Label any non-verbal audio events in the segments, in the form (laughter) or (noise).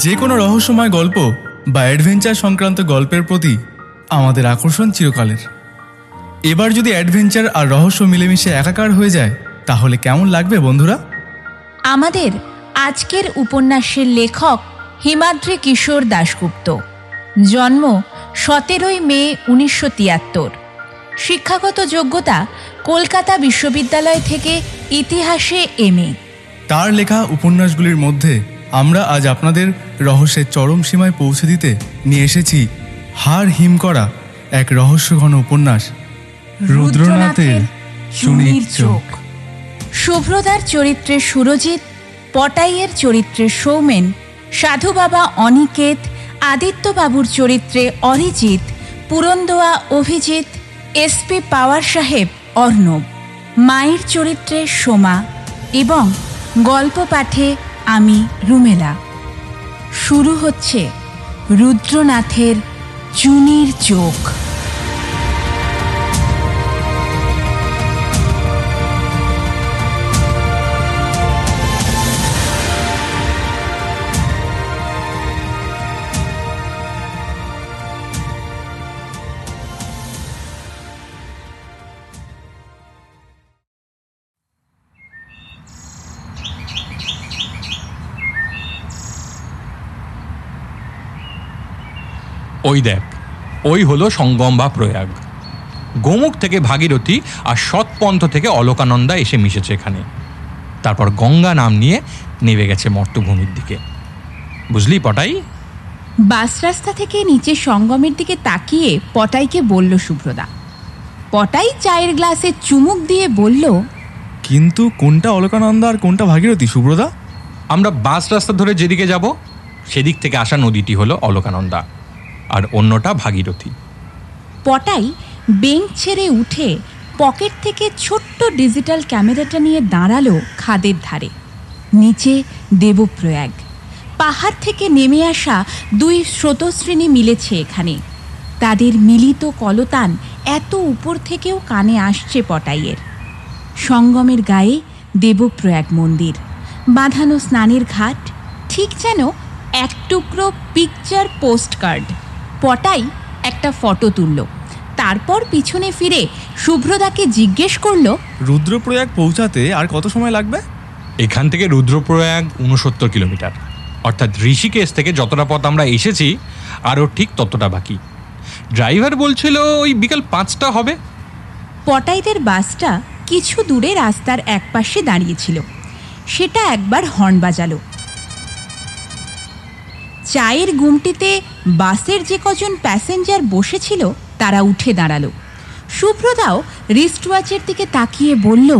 যে কোনো রহস্যময় গল্প বা অ্যাডভেঞ্চার সংক্রান্ত গল্পের প্রতি আমাদের আকর্ষণ চিরকালের। এবার যদি অ্যাডভেঞ্চার আর রহস্য মিলেমিশে একাকার হয়ে যায় তাহলে কেমন লাগবে বন্ধুরা? আমাদের আজকের উপন্যাসের লেখক হিমাদ্রি কিশোর দাশগুপ্ত। জন্ম সতেরোই মে উনিশশো তিয়াত্তর। শিক্ষাগত যোগ্যতা কলকাতা বিশ্ববিদ্যালয় থেকে ইতিহাসে এমএ তার লেখা উপন্যাসগুলির মধ্যে আমরা আজ আপনাদের রহস্যের চরম সীমায় পৌঁছে দিতে নিয়ে এসেছি হার হিম করা এক রহস্যঘন উপন্যাস। রুদ্রনাথের চুনির চোখ। শুভ্রদার চরিত্রে সুরজিৎ, পটাইয়ের চরিত্রে সৌমেন, সাধু বাবা অনিকেত আদিত্যবাবুর চরিত্রে অরিজিৎ, পুরন্দোয়া অভিজিৎ, এসপি পাওয়ার সাহেব অর্ণব। মায়ের চরিত্রে সোমা এবং গল্প পাঠে আমি রুমেলা। শুরু হচ্ছে রুদ্রনাথের চুনির চোখ। ওই দেখ ওই হলো সঙ্গম বা প্রয়াগ। গোমুখ থেকে ভাগীরথী আর সৎপন্থ থেকে অলকানন্দা এসে মিশেছে এখানে। তারপর গঙ্গা নাম নিয়ে নেমে গেছে মর্তভূমির দিকে। বুঝলি পটাই? বাস রাস্তা থেকে নিচে সঙ্গমের দিকে তাকিয়ে পটাইকে বলল শুভ্রদা পটাই চায়ের গ্লাসে চুমুক দিয়ে বলল কিন্তু কোনটা অলকানন্দা আর কোনটা ভাগীরথী সুব্রদা? আমরা বাস রাস্তা ধরে যেদিকে যাব সেদিক থেকে আসা নদীটি হলো অলকানন্দা। আর অন্যটা ভাগীরথী। পটাই বেঞ্চ ছেড়ে উঠে পকেট থেকে ছোট্ট ডিজিটাল ক্যামেরাটা নিয়ে দাঁড়াল খাদের ধারে। নিচে দেবপ্রয়াগ। পাহাড় থেকে নেমে আসা দুই স্রোতশ্রেণী মিলেছে এখানে। তাদের মিলিত কলতান এত উপর থেকেও কানে আসছে পটাইয়ের। সঙ্গমের গায়ে দেবপ্রয়াগ মন্দির। বাঁধানো স্নানের ঘাট, ঠিক যেন এক টুকরো পিকচার পোস্টকার্ড পটাই একটা ফটো তুলল। তারপর পিছনে ফিরে শুভ্রদাকে জিজ্ঞেস করল রুদ্রপ্রয়াগ পৌঁছাতে আর কত সময় লাগবে? এখান থেকে রুদ্রপ্রয়াগ উনসত্তর কিলোমিটার। অর্থাৎ ঋষিকেশ থেকে যতটা পথ আমরা এসেছি আরও ঠিক ততটা বাকি। ড্রাইভার বলছিল ওই বিকাল পাঁচটা হবে। পটাইদের বাসটা কিছু দূরে রাস্তার একপাশে দাঁড়িয়েছিল সেটা একবার হর্ন বাজালো। চায়ের গুমটিতে বাসের যে কজন প্যাসেঞ্জার বসেছিল তারা উঠে দাঁড়াল। শুভ্রদাও রিস্টওয়াচের দিকে তাকিয়ে বলল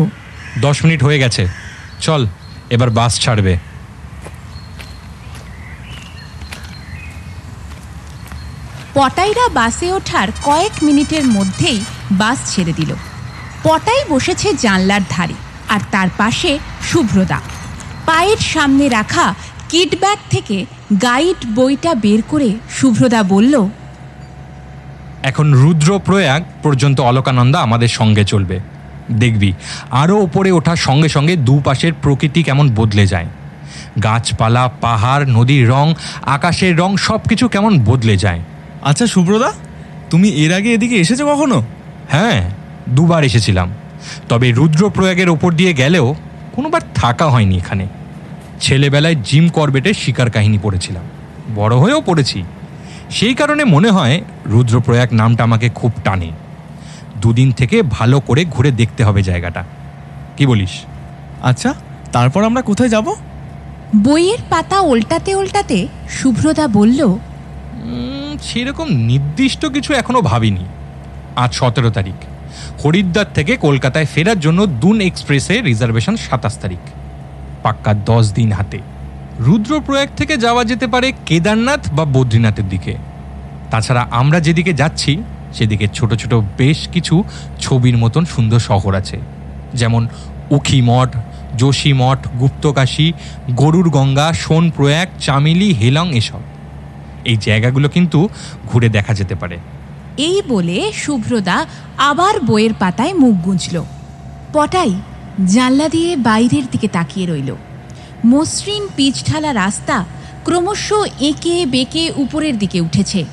দশ মিনিট হয়ে গেছে। চল এবার বাস ছাড়বে। পটাইরা বাসে ওঠার কয়েক মিনিটের মধ্যেই বাস ছেড়ে দিল। পটাই বসেছে জানলার ধারে আর তার পাশে শুভ্রদা পায়ের সামনে রাখা কিট ব্যাগ থেকে গাইড বইটা বের করে শুভ্রদা বলল এখন রুদ্রপ্রয়াগ পর্যন্ত অলকানন্দা আমাদের সঙ্গে চলবে। দেখবি আরও ওপরে ওঠার সঙ্গে সঙ্গে দুপাশের প্রকৃতি কেমন বদলে যায়। গাছপালা পাহাড় নদীর রং আকাশের রং সব কিছু কেমন বদলে যায়। আচ্ছা সুব্রদা তুমি এর আগে এদিকে এসেছ কখনো? হ্যাঁ দুবার এসেছিলাম। তবে রুদ্রপ্রয়াগের ওপর দিয়ে গেলেও কোনোবার থাকা হয়নি এখানে। ছেলেবেলায় জিম করবেটের শিকার কাহিনী পড়েছিলাম। বড় হয়েও পড়েছি। সেই কারণে মনে হয় রুদ্রপ্রয়াগ নামটা আমাকে খুব টানে। দুদিন থেকে ভালো করে ঘুরে দেখতে হবে জায়গাটা। কি বলিস? আচ্ছা তারপর আমরা কোথায় যাব? বইয়ের পাতা উল্টাতে উল্টাতে শুভ্রদা বলল সেরকম নির্দিষ্ট কিছু এখনও ভাবিনি। আজ সতেরো তারিখ। হরিদ্বার থেকে কলকাতায় ফেরার জন্য দুন এক্সপ্রেসে রিজার্ভেশন সাতাশ তারিখ। পাক্কা দশ দিন হাতে। রুদ্রপ্রয়াগ থেকে যাওয়া যেতে পারে কেদারনাথ বা বদ্রীনাথের দিকে। তাছাড়া আমরা যেদিকে যাচ্ছি, সেদিকে ছোট ছোট বেশ কিছু ছবির মতন সুন্দর শহর আছে। যেমন উখি মঠ, যোশী মঠ, গুপ্তকাশী, গরুর গঙ্গা সোনপ্রয়াগ চামেলি, হেলং এসব। এই জায়গাগুলো কিন্তু ঘুরে দেখা যেতে পারে। এই বলে শুভ্রদা আবার বইয়ের পাতায় মুখ গুঁজল। পটাই জানলা দিয়ে বাইরের দিকে তাকিয়ে রইল। মসৃণ পিচঢালা রাস্তা ক্রমশ এঁকে বেঁকে উপরের দিকে উঠেছে।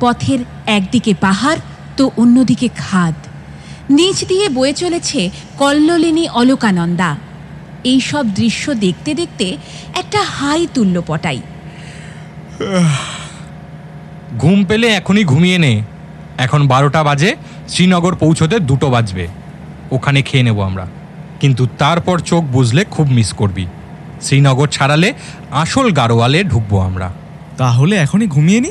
পথের একদিকে পাহাড়, তো অন্যদিকে খাদ। নিচ দিয়ে বয়ে চলেছে কল্লোলিনী অলকানন্দা। এইসব দৃশ্য দেখতে দেখতে একটা হাই তুল্য পটাই। ঘুম পেলে এখনই ঘুমিয়ে নে। এখন বারোটা বাজে, শ্রীনগর পৌঁছতে দুটো বাজবে। ওখানে খেয়ে নেব আমরা। কিন্তু তারপর চোখ বুঝলে খুব মিস করবি। শ্রীনগর ছাড়ালে আসল গাড়োয়ালে ঢুকবো আমরা। তাহলে এখনই ঘুমিয়ে নি?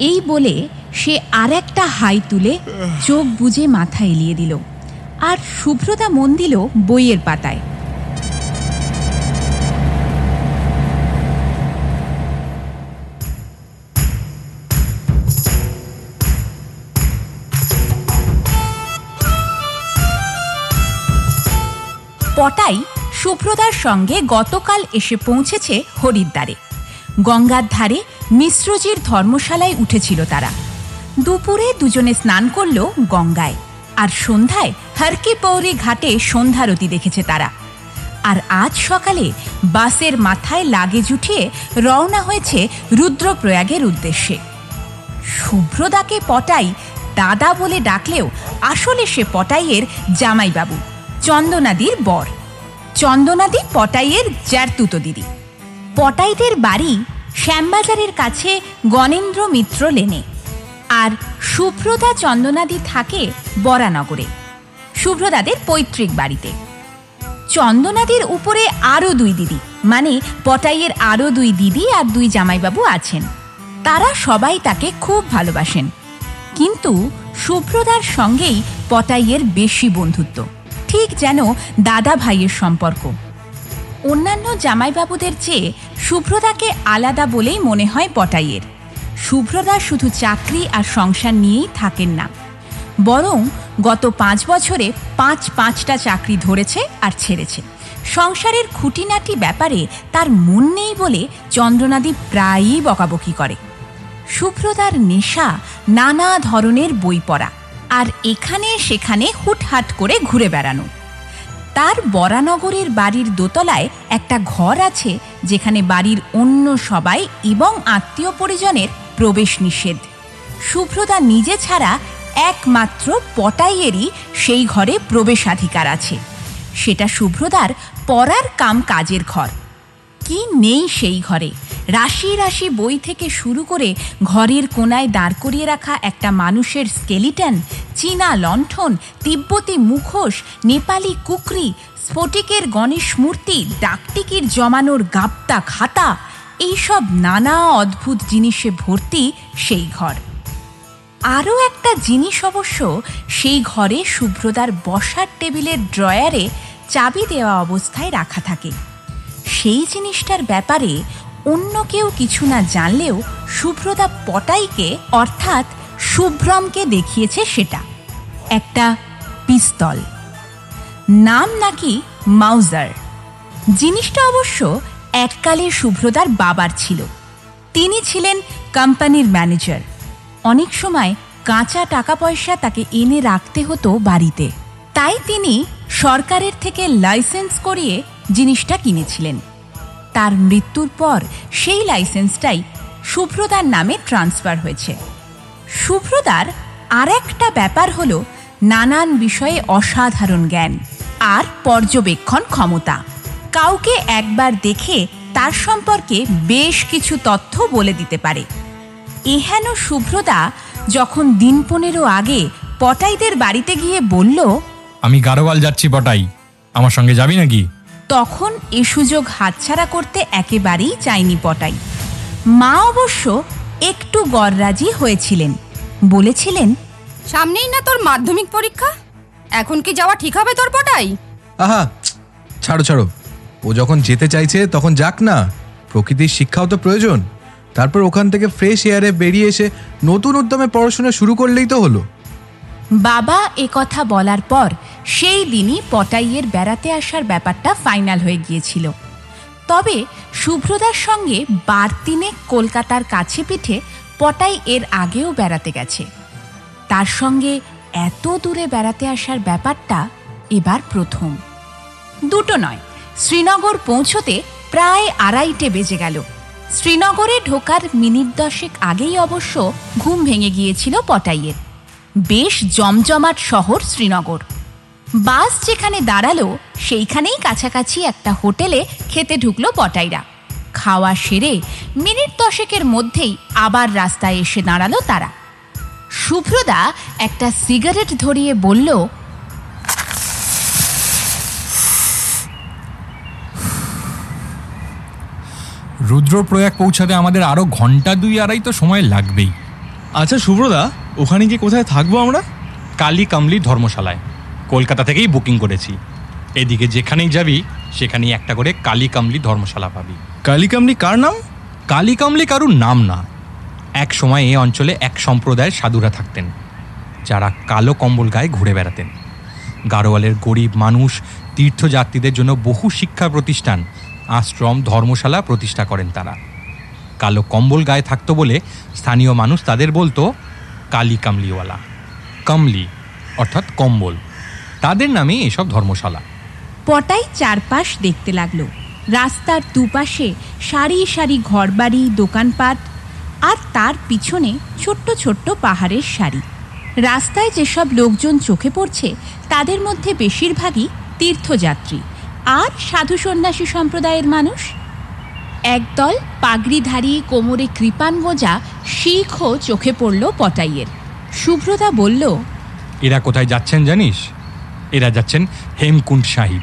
এই বলে সে আর একটা হাই তুলে চোখ বুঝে মাথা এলিয়ে দিল। আর শুভ্রতা মন দিল বইয়ের পাতায়। পটাই সুব্রতার সঙ্গে গতকাল এসে পৌঁছেছে হরিদ্বারে। গঙ্গার ধারে মিশ্রজির ধর্মশালায় উঠেছিল তারা। দুপুরে দুজনে স্নান করল গঙ্গায়, আর সন্ধ্যায় হরকি পৌরি ঘাটে সন্ধ্যারতি দেখেছে তারা। আর আজ সকালে বাসের মাথায় লাগেজ উঠিয়ে রওনা হয়েছে রুদ্রপ্রয়াগের উদ্দেশ্যে। শুভ্রদাকে পটাই দাদা বলে ডাকলেও আসলে সে পটাইয়ের জামাইবাবু। চন্দনাদির বর। চন্দনাদি পটাইয়ের জ্যারতুতো দিদি। পটাইদের বাড়ি শ্যামবাজারের কাছে গণেন্দ্র মিত্র লেনে। আর শুভ্রদা চন্দনাদি থাকে বরানগরে। শুভ্রদাদের পৈতৃক বাড়িতে। চন্দনাদির উপরে আরও দুই দিদি মানে পটাইয়ের আরও দুই দিদি আর দুই জামাইবাবু আছেন। তারা সবাই তাকে খুব ভালোবাসেন। কিন্তু শুভ্রদার সঙ্গেই পটাইয়ের বেশি বন্ধুত্ব। ঠিক যেন দাদা ভাইয়ের সম্পর্ক। অন্যান্য জামাইবাবুদের চেয়ে শুভ্রদাকে আলাদা বলেই মনে হয় পটাইয়ের। শুভ্রদা শুধু চাকরি আর সংসার নিয়েই থাকেন না। বরং গত পাঁচ বছরে পাঁচ পাঁচটা চাকরি ধরেছে আর ছেড়েছে। সংসারের খুঁটিনাটি ব্যাপারে তার মন নেই বলে চন্দ্রনাদি প্রায়ই বকাবকি করে। শুভ্রদার নেশা নানা ধরনের বই পড়া। আর এখানে সেখানে হুটহাট করে ঘুরে বেড়ানো। তার বরানগরের বাড়ির দোতলায় একটা ঘর আছে, যেখানে বাড়ির অন্য সবাই এবং আত্মীয় পরিজনের প্রবেশ নিষেধ। শুভ্রদা নিজে ছাড়া একমাত্র পটাইয়েরই সেই ঘরে প্রবেশাধিকার আছে। সেটা শুভ্রদার পড়ার কাম কাজের ঘর। কি নেই সেই ঘরে। রাশি রাশি বই থেকে শুরু করে ঘরের কোনায় দাঁড় করিয়ে রাখা একটা মানুষের স্কেলিটন, চীনা লণ্ঠন, তিব্বতি মুখোশ, নেপালি কুকরি, স্ফটিকের গণেশ মূর্তি, ডাকটিকির জমানোর গাপ্তা খাতা, এইসব নানা অদ্ভুত জিনিসে ভর্তি সেই ঘর। আরও একটা জিনিস অবশ্য, সেই ঘরে শুভ্রদার বসার টেবিলের ড্রয়ারে চাবি দেওয়া অবস্থায় রাখা থাকে। সেই জিনিসটার ব্যাপারে অন্য কেউ কিছু না জানলেও শুভ্রদা পটাইকে, অর্থাৎ শুভ্রমকে দেখিয়েছে সেটা। একটা পিস্তল। নাম নাকি মাউজার। জিনিসটা অবশ্য এককালে শুভ্রদার বাবার ছিল। তিনি ছিলেন কোম্পানির ম্যানেজার। অনেক সময় কাঁচা টাকা পয়সা তাকে এনে রাখতে হতো বাড়িতে। তাই তিনি সরকারের থেকে লাইসেন্স করিয়ে জিনিসটা কিনেছিলেন। তার মৃত্যুর পর সেই লাইসেন্সটাই শুভ্রদার নামে ট্রান্সফার হয়েছে। শুভ্রদার আর একটা ব্যাপার হলো নানান বিষয়ে অসাধারণ জ্ঞান আর পর্যবেক্ষণ ক্ষমতা। কাউকে একবার দেখে তার সম্পর্কে বেশ কিছু তথ্য বলে দিতে পারে। এহেন শুভ্রদা যখন দিন পনেরো আগে পটাইদের বাড়িতে গিয়ে বলল, আমি গারোয়াল যাচ্ছি পটাই, আমার সঙ্গে যাবি নাকি? তখন এ সুযোগ হাতছাড়া করতে একেবারেই চায়নি পটাই। মা অবশ্য একটু গররাজি হয়েছিলেন। বলেছিলেন সামনেই না তোর মাধ্যমিক পরীক্ষা? এখন কি যাওয়া ঠিক হবে তোর পটাই? আহা ছাড়ো ছাড়ো। ও যখন যেতে চাইছে তখন যাক না। প্রকৃতির শিক্ষাও তো প্রয়োজন। তারপর ওখান থেকে ফ্রেশ এয়ারে বেরিয়ে এসে নতুন উদ্যমে পড়াশোনা শুরু করলেই তো হলো। বাবা এ কথা বলার পর সেই দিনই পটাইয়ের বেড়াতে আসার ব্যাপারটা ফাইনাল হয়ে গিয়েছিল। তবে শুভ্রদার সঙ্গে বারতিনে কলকাতার কাছে পিঠে পটাই এর আগেও বেড়াতে গেছে। তার সঙ্গে এত দূরে বেড়াতে আসার ব্যাপারটা এবার প্রথম। দুটো নয়, শ্রীনগর পৌঁছতে প্রায় আড়াইটে বেজে গেল। শ্রীনগরে ঢোকার মিনিট দশেক আগেই অবশ্য ঘুম ভেঙে গিয়েছিল পটাইয়ের। বেশ জমজমাট শহর শ্রীনগর। বাস যেখানে দাঁড়াল সেইখানেই কাছাকাছি একটা হোটেলে খেতে ঢুকলো পটাইরা। খাওয়া সেরে মিনিট দশেকের মধ্যেই আবার রাস্তায় এসে দাঁড়াল তারা। শুভ্রদা একটা সিগারেট ধরিয়ে বলল রুদ্রপ্রয়াগ পৌঁছাতে আমাদের আরও ঘণ্টা দুই আড়াই তো সময় লাগবেই। আচ্ছা শুভ্রদা ওখানে গিয়ে কোথায় থাকব আমরা? কালী কামলি ধর্মশালায়। কলকাতা থেকেই বুকিং করেছি। এদিকে যেখানেই যাবি সেখানেই একটা করে কালী কামলি ধর্মশালা পাবি। কালিকামলি কার নাম? কালী কামলি কারুর নাম না। এক সময় এই অঞ্চলে এক সম্প্রদায়ের সাধুরা থাকতেন যারা কালো কম্বল গায়ে ঘুরে বেড়াতেন। গাড়োয়ালের গরিব মানুষ তীর্থযাত্রীদের জন্য বহু শিক্ষা প্রতিষ্ঠান আশ্রম ধর্মশালা প্রতিষ্ঠা করেন তারা। কালো কম্বল গায়ে থাকতো বলে স্থানীয় মানুষ তাদের বলতো কালী কামলিওয়ালা কামলি অর্থাৎ কম্বল। তাদের নামে এসব ধর্মশালা। পটাই চারপাশ দেখতে লাগল। রাস্তার দুপাশে সারি সারি ঘরবাড়ি দোকানপাট আর তার পিছনে ছোট্ট ছোট্ট পাহাড়ের সারি। রাস্তায় যেসব লোকজন চোখে পড়ছে তাদের মধ্যে বেশিরভাগই তীর্থযাত্রী। আর সাধু সন্ন্যাসী সম্প্রদায়ের মানুষ। একদল পাগড়িধারী কোমরে কৃপান গোজা শিখও চোখে পড়ল পটাইয়ের। শুভ্রতা বলল এরা কোথায় যাচ্ছেন জানিস? এরা যাচ্ছেন হেমকুণ্ড সাহিব।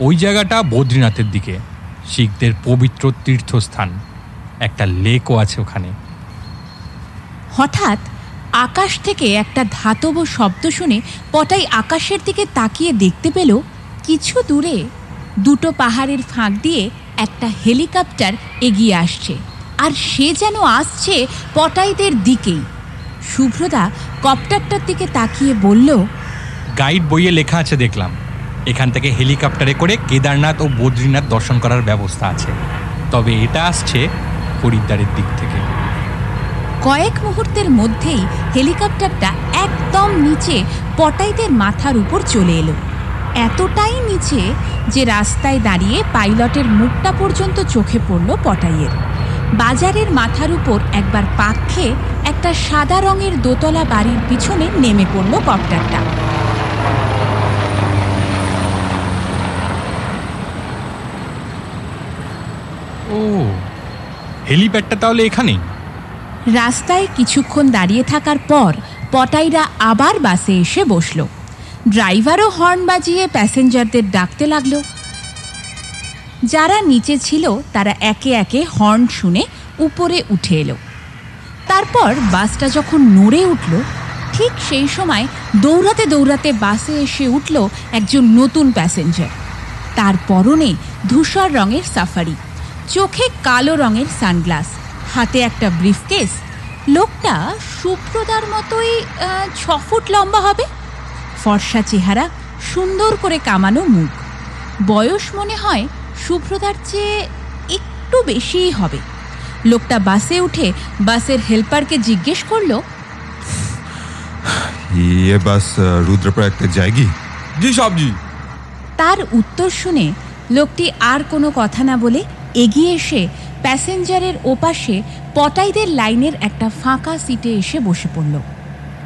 ওই জায়গাটা বদ্রীনাথের দিকে, শিখদের পবিত্র তীর্থস্থান। একটা লেকও আছে ওখানে। হঠাৎ আকাশ থেকে একটা ধাতব শব্দ শুনে পটাই আকাশের দিকে তাকিয়ে দেখতে পেল কিছু দূরে দুটো পাহাড়ের ফাঁক দিয়ে একটা হেলিকপ্টার এগিয়ে আসছে। আর সে যেন আসছে পটাইদের দিকেই। শুভ্রদা কপ্টারটার দিকে তাকিয়ে বলল গাইড বইয়ে লেখা আছে, দেখলাম। এখান থেকে হেলিকপ্টারে করে কেদারনাথ ও বদ্রীনাথ দর্শন করার ব্যবস্থা আছে। তবে এটা আসছে হরিদ্বারের দিক থেকে। কয়েক মুহূর্তের মধ্যেই হেলিকপ্টারটা একদম নিচে পটাইদের মাথার উপর চলে এলো। এতটাই নিচে যে রাস্তায় দাঁড়িয়ে পাইলটের মুখটা পর্যন্ত চোখে পড়ল পটাইয়ের। বাজারের মাথার উপর একবার পাক খেয়ে একটা সাদা রঙের দোতলা বাড়ির পিছনে নেমে পড়ল কপ্টারটা। ও, হেলিপ্যাডটা তাহলে এখানেই? রাস্তায় কিছুক্ষণ দাঁড়িয়ে থাকার পর পটাইরা আবার বাসে এসে বসল। ড্রাইভারও হর্ন বাজিয়ে প্যাসেঞ্জারদের ডাকতে লাগল। যারা নিচে ছিল তারা একে একে হর্ন শুনে উপরে উঠে এলো। তারপর বাসটা যখন নড়ে উঠল, ঠিক সেই সময় দৌড়াতে দৌড়াতে বাসে এসে উঠল একজন নতুন প্যাসেঞ্জার। তার পরনে ধূসর রঙের সাফারি। চোখে কালো রঙের সানগ্লাস হাতে একটা ব্রিফকেস লোকটা সুপ্রদার মতোই আহ, ছ ফুট লম্বা হবে ফর্সা চেহারা সুন্দর করে কামানো মুখ বয়স মনে হয় শুভ্রদার চেয়ে একটু বেশিই হবে লোকটা বাসে উঠে বাসের হেল্পারকে জিজ্ঞেস করলো ये बस रुद्रप्रयाग तक जाएगी জি সাহেব জি তার উত্তর শুনে লোকটি আর কোনো কথা না বলে এগিয়ে এসে প্যাসেঞ্জারের ওপাশে পটাইদের লাইনের একটা ফাঁকা সিটে এসে বসে পড়ল।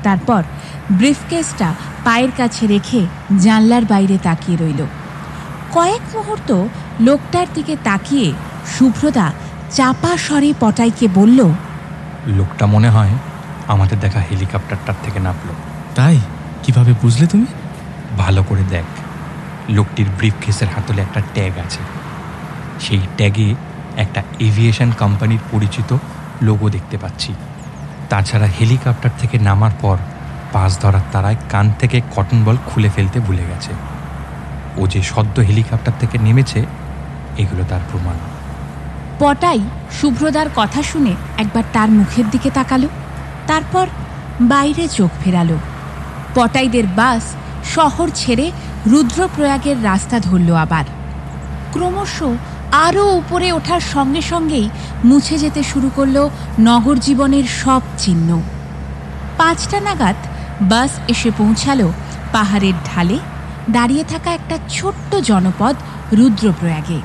তারপর ব্রিফকেসটা পায়ের কাছে রেখে জানলার বাইরে তাকিয়ে রইল। কয়েক মুহূর্ত লোকটার দিকে তাকিয়ে শুভ্রদা চাপা স্বরে পটাইকে বলল লোকটা মনে হয় আমাদের দেখা হেলিকপ্টারটার থেকে নামলো। তাই? কীভাবে বুঝলে তুমি? ভালো করে দেখ লোকটির ব্রিফকেসের হাতলে একটা ট্যাগ আছে। সেই ট্যাগে একটা এভিয়েশন কোম্পানির পরিচিত লোগো দেখতে পাচ্ছি। তাছাড়া হেলিকপ্টার থেকে নামার পর পাস ধরার তারায় কান থেকে কটন বল খুলে ফেলতে ভুলে গেছে। ও যে সদ্য হেলিকপ্টার থেকে নেমেছে, এগুলো তার প্রমাণ। পটাই শুভ্রদার কথা শুনে একবার তার মুখের দিকে তাকালো, তারপর বাইরে চোখ ফেরালো। পটাইদের বাস শহর ছেড়ে রুদ্রপ্রয়াগের রাস্তা ধরল আবার। ক্রমশ আরও উপরে ওঠার সঙ্গে সঙ্গেই মুছে যেতে শুরু করল নগর জীবনের সব চিহ্ন। পাঁচটা নাগাদ বাস এসে পৌঁছালো পাহাড়ের ঢালে দাঁড়িয়ে থাকা একটা ছোট্ট জনপদ রুদ্রপ্রয়াগে।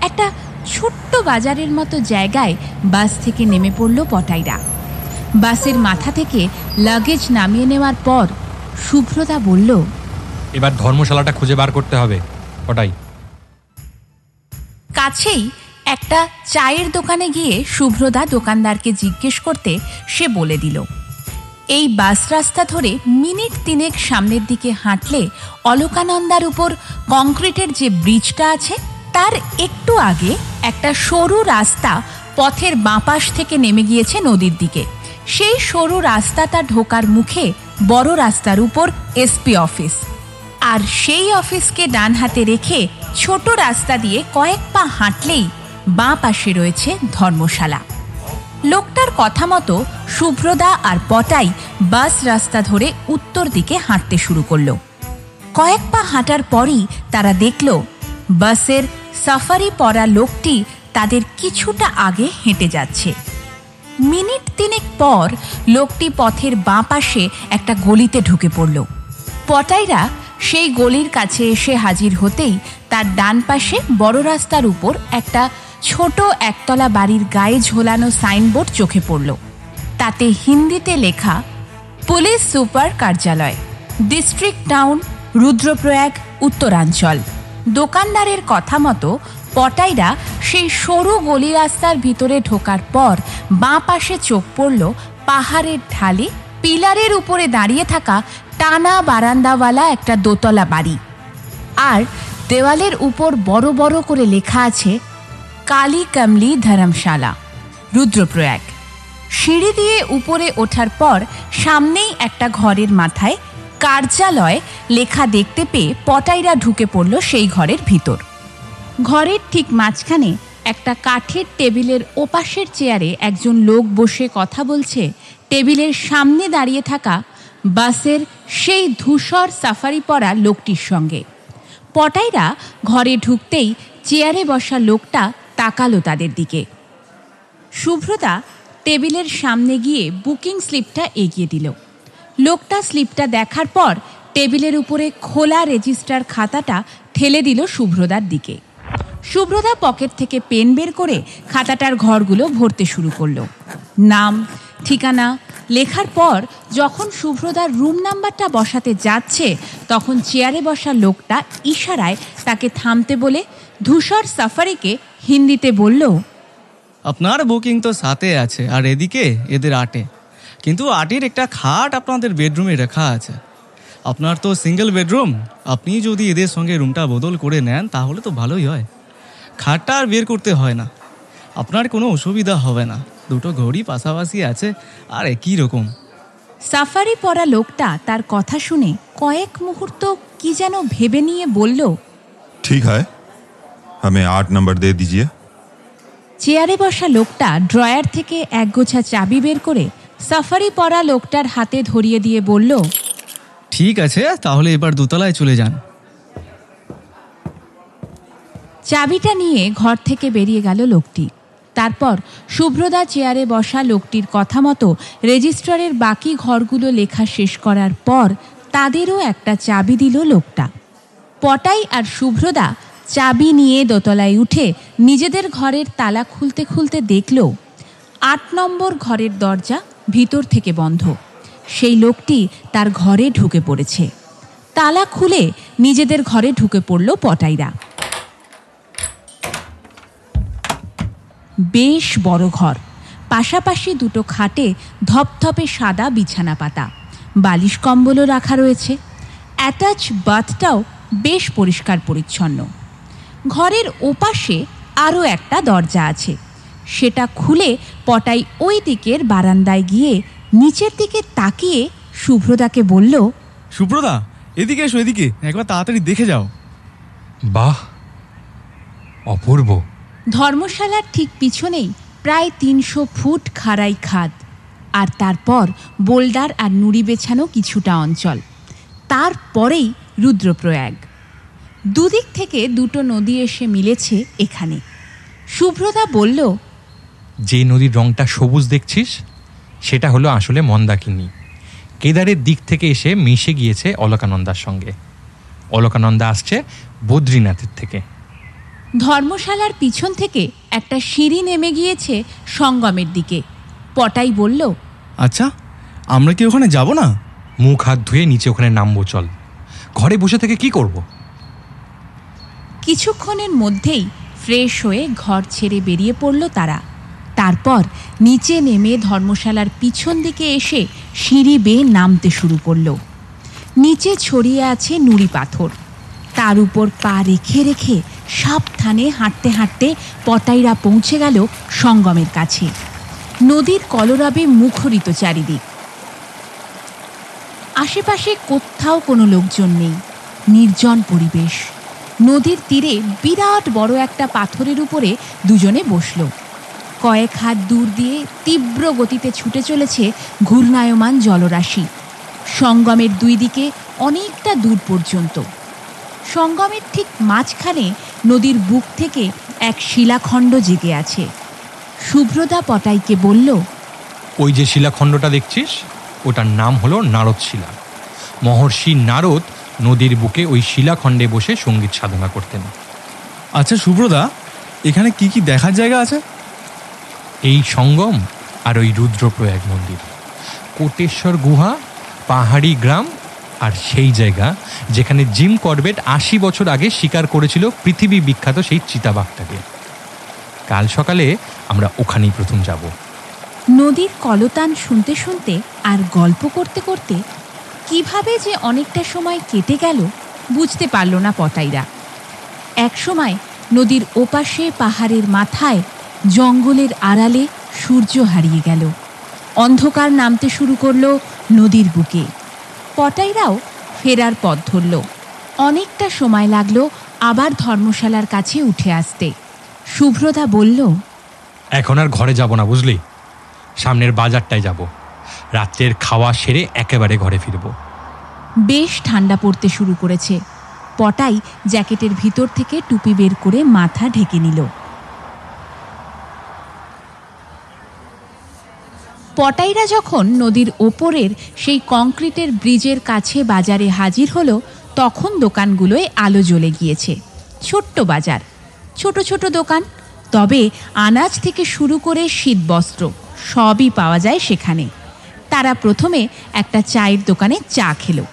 একটা ছোট্ট বাজারের মতো জায়গায় বাস থেকে নেমে পড়ল পটাইরা। বাসের মাথা থেকে লাগেজ নামিয়ে নেওয়ার পর শুভ্রতা বলল, এবার ধর্মশালাটা খুঁজে বার করতে হবে ওটাই কাছেই একটা চায়ের দোকানে গিয়ে শুভ্রদা দোকানদারকে জিজ্ঞেস করতে সে বলে দিল, এই বাস রাস্তা ধরে মিনিট তিনেক সামনের দিকে হাঁটলে অলোকানন্দার উপর কংক্রিটের যে ব্রিজটা আছে, তার একটু আগে একটা সরু রাস্তা পথের বাঁপাশ থেকে নেমে গিয়েছে নদীর দিকে। সেই সরু রাস্তাটা ঢোকার মুখে বড় রাস্তার উপর এসপি অফিস। আর সেই অফিসকে ডান হাতে রেখে ছোট রাস্তা দিয়ে কয়েক পা হাঁটলেই বাঁ পাশে রয়েছে ধর্মশালা। লোকটার কথা মতো শুভ্রদা আর পটাই বাস রাস্তা ধরে উত্তর দিকে হাঁটতে শুরু করল। কয়েক পা হাঁটার পরই তারা দেখল, বাসের সাফারি পরা লোকটি তাদের কিছুটা আগে হেঁটে যাচ্ছে। মিনিট তিনেক পর লোকটি পথের বাঁ পাশে একটা গলিতে ঢুকে পড়ল। পটাইরা সেই গলির কাছে এসে হাজির হতেই তার ডান পাশে বড় রাস্তার উপর একটা ছোট একতলা বাড়ির গায়ে ঝোলানো সাইনবোর্ড চোখে পড়ল। তাতে হিন্দিতে লেখা, পুলিশ সুপার কার্যালয়, ডিস্ট্রিক্ট টাউন, রুদ্রপ্রয়াগ, উত্তরাঞ্চল। দোকানদারের কথা মতো পটাইরা সেই সরু গলি রাস্তার ভিতরে ঢোকার পর বাঁ পাশে চোখ পড়ল পাহাড়ের ঢালে, পিলারের উপরে দাঁড়িয়ে থাকা টানা বারান্দাওয়ালা একটা দোতলা বাড়ি। আর দেওয়ালের উপর বড় বড় করে লেখা আছে, কালী কামলি ধর্মশালা রুদ্রপ্রয়াগ। সিঁড়ি দিয়ে উপরে ওঠার পর সামনেই একটা ঘরের মাথায় কার্যালয় লেখা দেখতে পেয়ে পটাইরা ঢুকে পড়ল সেই ঘরের ভিতর। ঘরের ঠিক মাঝখানে একটা কাঠের টেবিলের ওপাশের চেয়ারে একজন লোক বসে কথা বলছে। টেবিলের সামনে দাঁড়িয়ে থাকা বাসের সেই ধূসর সাফারি পরা লোকটির সঙ্গে। পটাইরা ঘরে ঢুকতেই চেয়ারে বসা লোকটা তাকালো তাদের দিকে। শুভ্রতা টেবিলের সামনে গিয়ে বুকিং স্লিপটা এগিয়ে দিল। লোকটা স্লিপটা দেখার পর টেবিলের উপরে খোলা রেজিস্টার খাতাটা ঠেলে দিল শুভ্রদার দিকে। শুভ্রদা পকেট থেকে পেন বের করে খাতাটার ঘরগুলো ভরতে শুরু করল। নাম, ঠিকানা লেখার পর যখন শুভ্রদার রুম নাম্বারটা বসাতে যাচ্ছে, তখন চেয়ারে বসা লোকটা ইশারায় তাকে থামতে বলে, ধূসর সাফারিকে হিন্দিতে বলল, আপনার বুকিং তো সাথে আছে, আর এদিকে এদের আটে। কিন্তু আটের একটা খাট আপনাদের বেডরুমে রাখা আছে। আপনার তো সিঙ্গেল বেডরুম আপনি যদি এদের সঙ্গে রুমটা বদল করে নেন, তাহলে তো ভালোই হয়। খাটটা আর বের করতে হয় না। আপনার কোনো অসুবিধা হবে না। দুটো ঘড়ি পাশাপাশি আছে। আর একই রকম? সাফারি পরা লোকটা তার কথা শুনে কয়েক মুহূর্ত কি যেন ভেবে নিয়ে বলল ঠিক হয়। আমি আট নম্বর দিয়ে দিজিয়ে। চেয়ারে বসা লোকটা ড্রয়ার থেকে একগোছা চাবি বের করে সাফারি পরা লোকটার হাতে ধরিয়ে দিয়ে বলল ঠিক আছে তাহলে এবার দোতলায় চলে যান। চাবিটা নিয়ে ঘর থেকে বেরিয়ে গেল লোকটি। তারপর শুভ্রদা চেয়ারে বসা লোকটির কথা মতো রেজিস্ট্রারের বাকি ঘরগুলো লেখা শেষ করার পর তাদেরও একটা চাবি দিল লোকটা। পটাই আর শুভ্রদা চাবি নিয়ে দোতলায় উঠে নিজেদের ঘরের তালা খুলতে খুলতে দেখল, আট নম্বর ঘরের দরজা ভিতর থেকে বন্ধ। সেই লোকটি তার ঘরে ঢুকে পড়েছে। তালা খুলে নিজেদের ঘরে ঢুকে পড়ল পটাইরা। বেশ বড় ঘর। পাশাপাশি দুটো খাটে ধপধপে সাদা বিছানা পাতা। বালিশ কম্বলও রাখা রয়েছে। অ্যাটাচ বাথটাও বেশ পরিষ্কার পরিচ্ছন্ন। ঘরের ওপাশে আরও একটা দরজা আছে। সেটা খুলে পটাই ওই দিকের বারান্দায় গিয়ে নিচের দিকে তাকিয়ে শুভ্রদাকে বলল সুব্রদা এদিকে এসো, এদিকে। একবার তাড়াতাড়ি দেখে যাও। বাহ! অপূর্ব। ধর্মশালার ঠিক পিছনেই প্রায় তিনশো ফুট খাড়াই খাদ। আর তারপর বোল্ডার আর নুড়ি বেছানো কিছুটা অঞ্চল। তারপরেই রুদ্রপ্রয়াগ। দুদিক থেকে দুটো নদী এসে মিলেছে এখানে। শুভ্রতা বলল, যে নদীর রংটা সবুজ দেখছিস, সেটা হলো আসলে মন্দাকিনী। কেদারের দিক থেকে এসে মিশে গিয়েছে অলকানন্দার সঙ্গে। অলকানন্দা আসছে বদ্রীনাথের থেকে। ধর্মশালার পিছন থেকে একটা সিঁড়ি নেমে গিয়েছে সঙ্গমের দিকে। পটাই বলল আচ্ছা আমরা কি ওখানে যাব না? মুখ হাত ধুয়ে নিচে ওখানে নামবো চল। ঘরে বসে থেকে কি করব। কিছুক্ষণের মধ্যেই ফ্রেশ হয়ে ঘর ছেড়ে বেরিয়ে পড়ল তারা। তারপর নিচে নেমে ধর্মশালার পিছন দিকে এসে সিঁড়ি বেয়ে নামতে শুরু করল। নিচে ছড়িয়ে আছে নুড়ি পাথর। তার উপর পা রেখে রেখে সাবধানে হাঁটতে হাঁটতে পতাইরা পৌঁছে গেল সঙ্গমের কাছে। নদীর কলরাবে মুখরিত চারিদিক। আশেপাশে কোথাও কোনো লোকজন নেই। নির্জন পরিবেশ। নদীর তীরে বিরাট বড় একটা পাথরের উপরে দুজনে বসল। কয়েক হাত দূর দিয়ে তীব্র গতিতে ছুটে চলেছে ঘূর্ণায়মান জলরাশি। সঙ্গমের দুই দিকে অনেকটা দূর পর্যন্ত। সঙ্গমের ঠিক মাঝখানে নদীর বুক থেকে এক শিলাখণ্ড জেগে আছে। শুভ্রদা পটাইকে বলল ওই যে শিলাখণ্ডটা দেখছিস? ওটার নাম হলো নারদ শিলা। মহর্ষি নারদ নদীর বুকে ওই শিলাখণ্ডে বসে সংগীত সাধনা করতেন। আচ্ছা শুভ্রদা এখানে কি কি দেখার জায়গা আছে? এই সঙ্গম আর ওই রুদ্রপ্রয়াগ মন্দির। কোটেশ্বর গুহা পাহাড়ি গ্রাম আর সেই জায়গা যেখানে জিম করবেট আশি বছর আগে শিকার করেছিল পৃথিবী বিখ্যাত সেই চিতাবাঘটাকে। কাল সকালে আমরা ওখানেই প্রথম যাব। নদীর কলতান শুনতে শুনতে আর গল্প করতে করতে কীভাবে যে অনেকটা সময় কেটে গেল বুঝতে পারল না পটাইরা। এক সময় নদীর ওপাশে পাহাড়ের মাথায় জঙ্গলের আড়ালে সূর্য হারিয়ে গেল। অন্ধকার নামতে শুরু করল নদীর বুকে। পটাইরাও ফেরার পথ ধরল। অনেকটা সময় লাগল আবার ধর্মশালার কাছে উঠে আসতে। শুভ্রতা বলল এখন আর ঘরে যাব না বুঝলি? সামনের বাজারটায় যাব। রাত্রের খাওয়া সেরে একেবারে ঘরে ফিরবো। বেশ ঠান্ডা পড়তে শুরু করেছে। পটাই জ্যাকেটের ভিতর থেকে টুপি বের করে মাথা ঢেকে নিল। পটাইরা যখন নদীর ওপরের সেই কংক্রিটের ব্রিজের কাছে বাজারে হাজির হলো, তখন দোকানগুলোয় আলো জ্বলে গিয়েছে। ছোট্ট বাজার। ছোট ছোট দোকান। তবে আনাজ থেকে শুরু করে শীতবস্ত্র সবই পাওয়া যায় সেখানে। তারা প্রথমে একটা চায়ের দোকানে চা খেলো।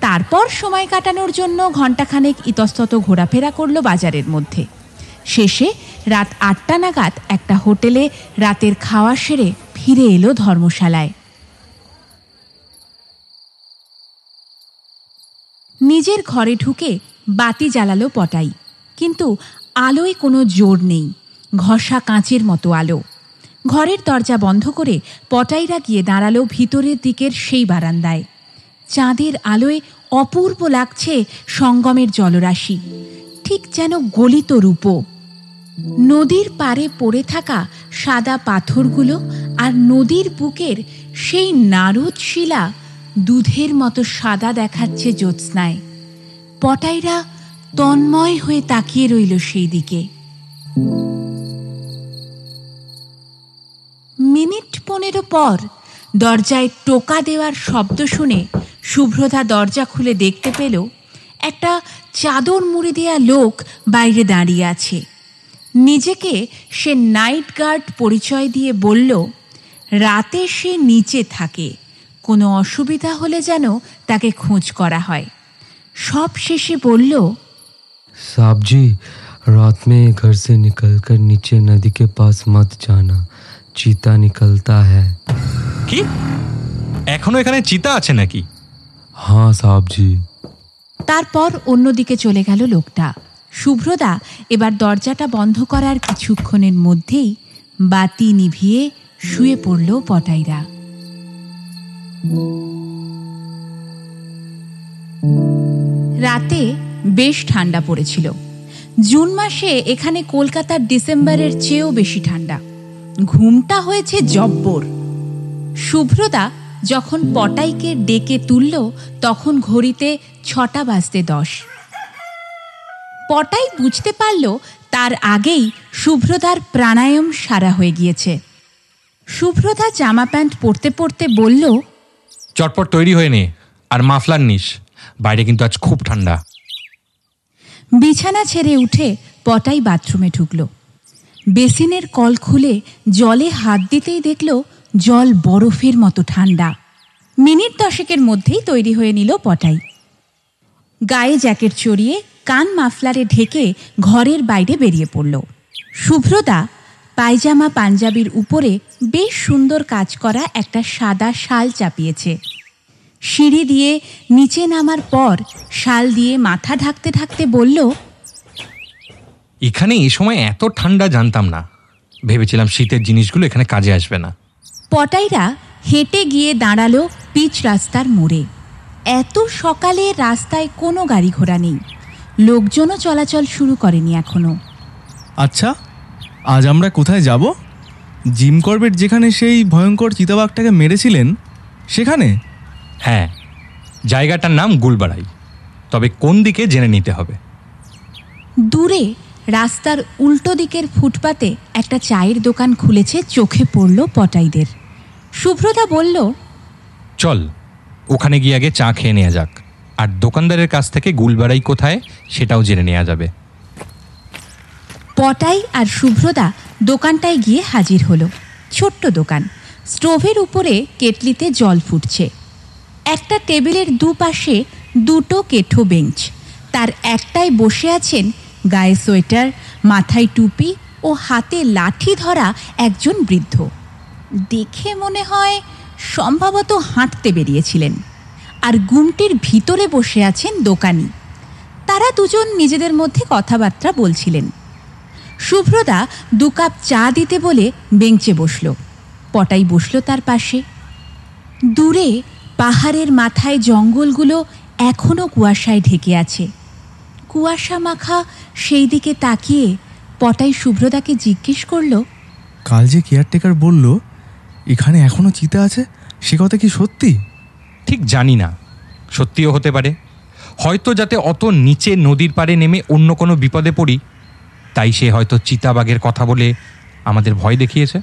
তারপর সময় কাটানোর জন্য ঘণ্টাখানেক ইতস্তত ঘোরাফেরা করল বাজারের মধ্যে। শেষে রাত আটটা নাগাদ একটা হোটেলে রাতের খাওয়া সেরে ফিরে এলো ধর্মশালায়। নিজের ঘরে ঢুকে বাতি জ্বালালো পটাই, কিন্তু আলোয় কোনো জোর নেই, ঘষা কাঁচের মতো আলো। ঘরের দরজা বন্ধ করে পটাইরা গিয়ে দাঁড়াল ভিতরের দিকের সেই বারান্দায়। চাঁদের আলোয় অপূর্ব লাগছে সঙ্গমের জলরাশি, ঠিক যেন গলিত রূপো। নদীর পাড়ে পড়ে থাকা সাদা পাথরগুলো আর নদীর বুকের সেই নারদ শিলা দুধের মতো সাদা দেখাচ্ছে জ্যোৎস্নায়। পটাইরা তন্ময় হয়ে তাকিয়ে রইল সেই দিকে। মিনিট পনেরো পর দরজায় টোকা দেওয়ার শব্দ শুনে শুভ্রতা দরজা খুলে দেখতে পেল, একটা চাদর মুড়ে দেয়া লোক বাইরে দাঁড়িয়ে আছে। নিজেকে সে নাইট গার্ড পরিচয় দিয়ে বলল রাতে সে নিচে থাকে কোনো অসুবিধা হলে যেন তাকে খোঁজ করা হয় সব শেষে বলল साहब जी रात में घर से निकलकर नीचे नदी के पास मत जाना चीता निकलता है কি এখনো এখানে চিতা আছে নাকি हाँ साहब जी তারপর অন্যদিকে চলে গেল লোকটা শুভ্রদা, এবার দরজাটা বন্ধ করার কিছুক্ষণের মধ্যেই বাতি নিভিয়ে শুয়ে পড়ল পটাইরা। রাতে বেশ ঠান্ডা পড়েছিল। জুন মাসে এখানে কলকাতার ডিসেম্বরের চেয়েও বেশি ঠান্ডা। ঘুমটা হয়েছে জব্বর। শুভ্রদা যখন পটাইকে ডেকে তুলল, তখন ঘড়িতে ছটা বাজতে দশ। পটাই বুঝতে পারল তার আগেই শুভ্রদার প্রাণায়াম সারা হয়ে গিয়েছে। শুভ্রদা জামা প্যান্ট পরতে পরতে বলল চটপট তৈরি হয়ে নে আর মাফলার নিস বাইরে কিন্তু আজ খুব ঠান্ডা। বিছানা ছেড়ে উঠে পটাই বাথরুমে ঢুকল। বেসিনের কল খুলে জলে হাত দিতেই দেখল জল বরফের মতো ঠান্ডা। মিনিট দশেকের মধ্যেই তৈরি হয়ে নিল পটাই। গায়ে জ্যাকেট চড়িয়ে কান মাফলারে ঢেকে ঘরের বাইরে বেরিয়ে পড়ল। শুভ্রদা পায়জামা পাঞ্জাবির উপরে বেশ সুন্দর কাজ করা একটা সাদা শাল চাপিয়েছে। সিঁড়ি দিয়ে নিচে নামার পর শাল দিয়ে মাথা ঢাকতে ঢাকতে বলল এখানে এই সময় এত ঠান্ডা জানতাম না। ভেবেছিলাম শীতের জিনিসগুলো এখানে কাজে আসবে না। পটাইরা হেঁটে গিয়ে দাঁড়াল পিচ রাস্তার মোড়ে। এত সকালে রাস্তায় কোনো গাড়ি ঘোড়া নেই। লোকজনও চলাচল শুরু করেনি এখনও। আচ্ছা আজ আমরা কোথায় যাব? জিম করবেট যেখানে সেই ভয়ঙ্কর চিতাবাঘটাকে মেরেছিলেন সেখানে? হ্যাঁ জায়গাটার নাম গুলবাড়াই। তবে কোন দিকে জেনে নিতে হবে? দূরে রাস্তার উল্টো দিকের ফুটপাতে একটা চায়ের দোকান খুলেছে চোখে পড়ল পটাইদের। শুভ্রতা বলল চল ওখানে গিয়ে আগে চা খেয়ে নেওয়া যাক। আর দোকানদারের কাছ থেকে গুলবাড়াই কোথায়, সেটাও জেনে নেওয়া যাবে। পটাই আর শুভ্রদা দোকানটায় গিয়ে হাজির হলো। ছোট্ট দোকান। স্টোভের উপরে কেটলিতে জল ফুটছে। একটা টেবিলের দুপাশে দুটো কেঠো বেঞ্চ। তার একটায় বসে আছেন গায়ে সোয়েটার, মাথায় টুপি ও হাতে লাঠি ধরা একজন বৃদ্ধ। দেখে মনে হয় সম্ভবত হাঁটতে বেরিয়েছিলেন। আর গুমটির ভিতরে বসে আছেন দোকানি। তারা দুজন নিজেদের মধ্যে কথাবার্তা বলছিলেন। শুভ্রদা দু কাপ চা দিতে বলে বেঞ্চে বসল। পটাই বসল তার পাশে। দূরে পাহাড়ের মাথায় জঙ্গলগুলো এখনও কুয়াশায় ঢেকে আছে। কুয়াশা মাখা সেই দিকে তাকিয়ে পটাই শুভ্রদাকে জিজ্ঞেস করল, কাল যে কেয়ারটেকার বলল এখানে এখনও চিতা আছে? সে কথা কি সত্যি? ঠিক জানি না। সত্যিও হতে পারে। হয়তো যাতে অত নিচে নদীর পাড়ে নেমে অন্য কোনো বিপদে পড়ি তাই সে হয়তো চিতাবাঘের কথা বলে আমাদের ভয় দেখিয়েছে।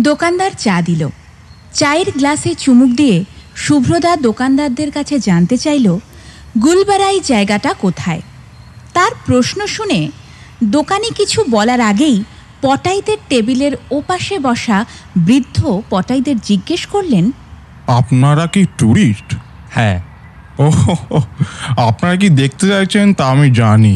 দোকানদার চা দিল। চায়ের গ্লাসে চুমুক দিয়ে শুভ্রদা দোকানদারদের কাছে জানতে চাইল গুলবারাই জায়গাটা কোথায়? তার প্রশ্ন শুনে দোকানি কিছু বলার আগেই পটাইদের টেবিলের ওপাশে বসা বৃদ্ধ পটাইদের জিজ্ঞেস করলেন আপনারা কি ট্যুরিস্ট হ্যাঁ। ও আপনারা কি দেখতে চাইছেন তা আমি জানি।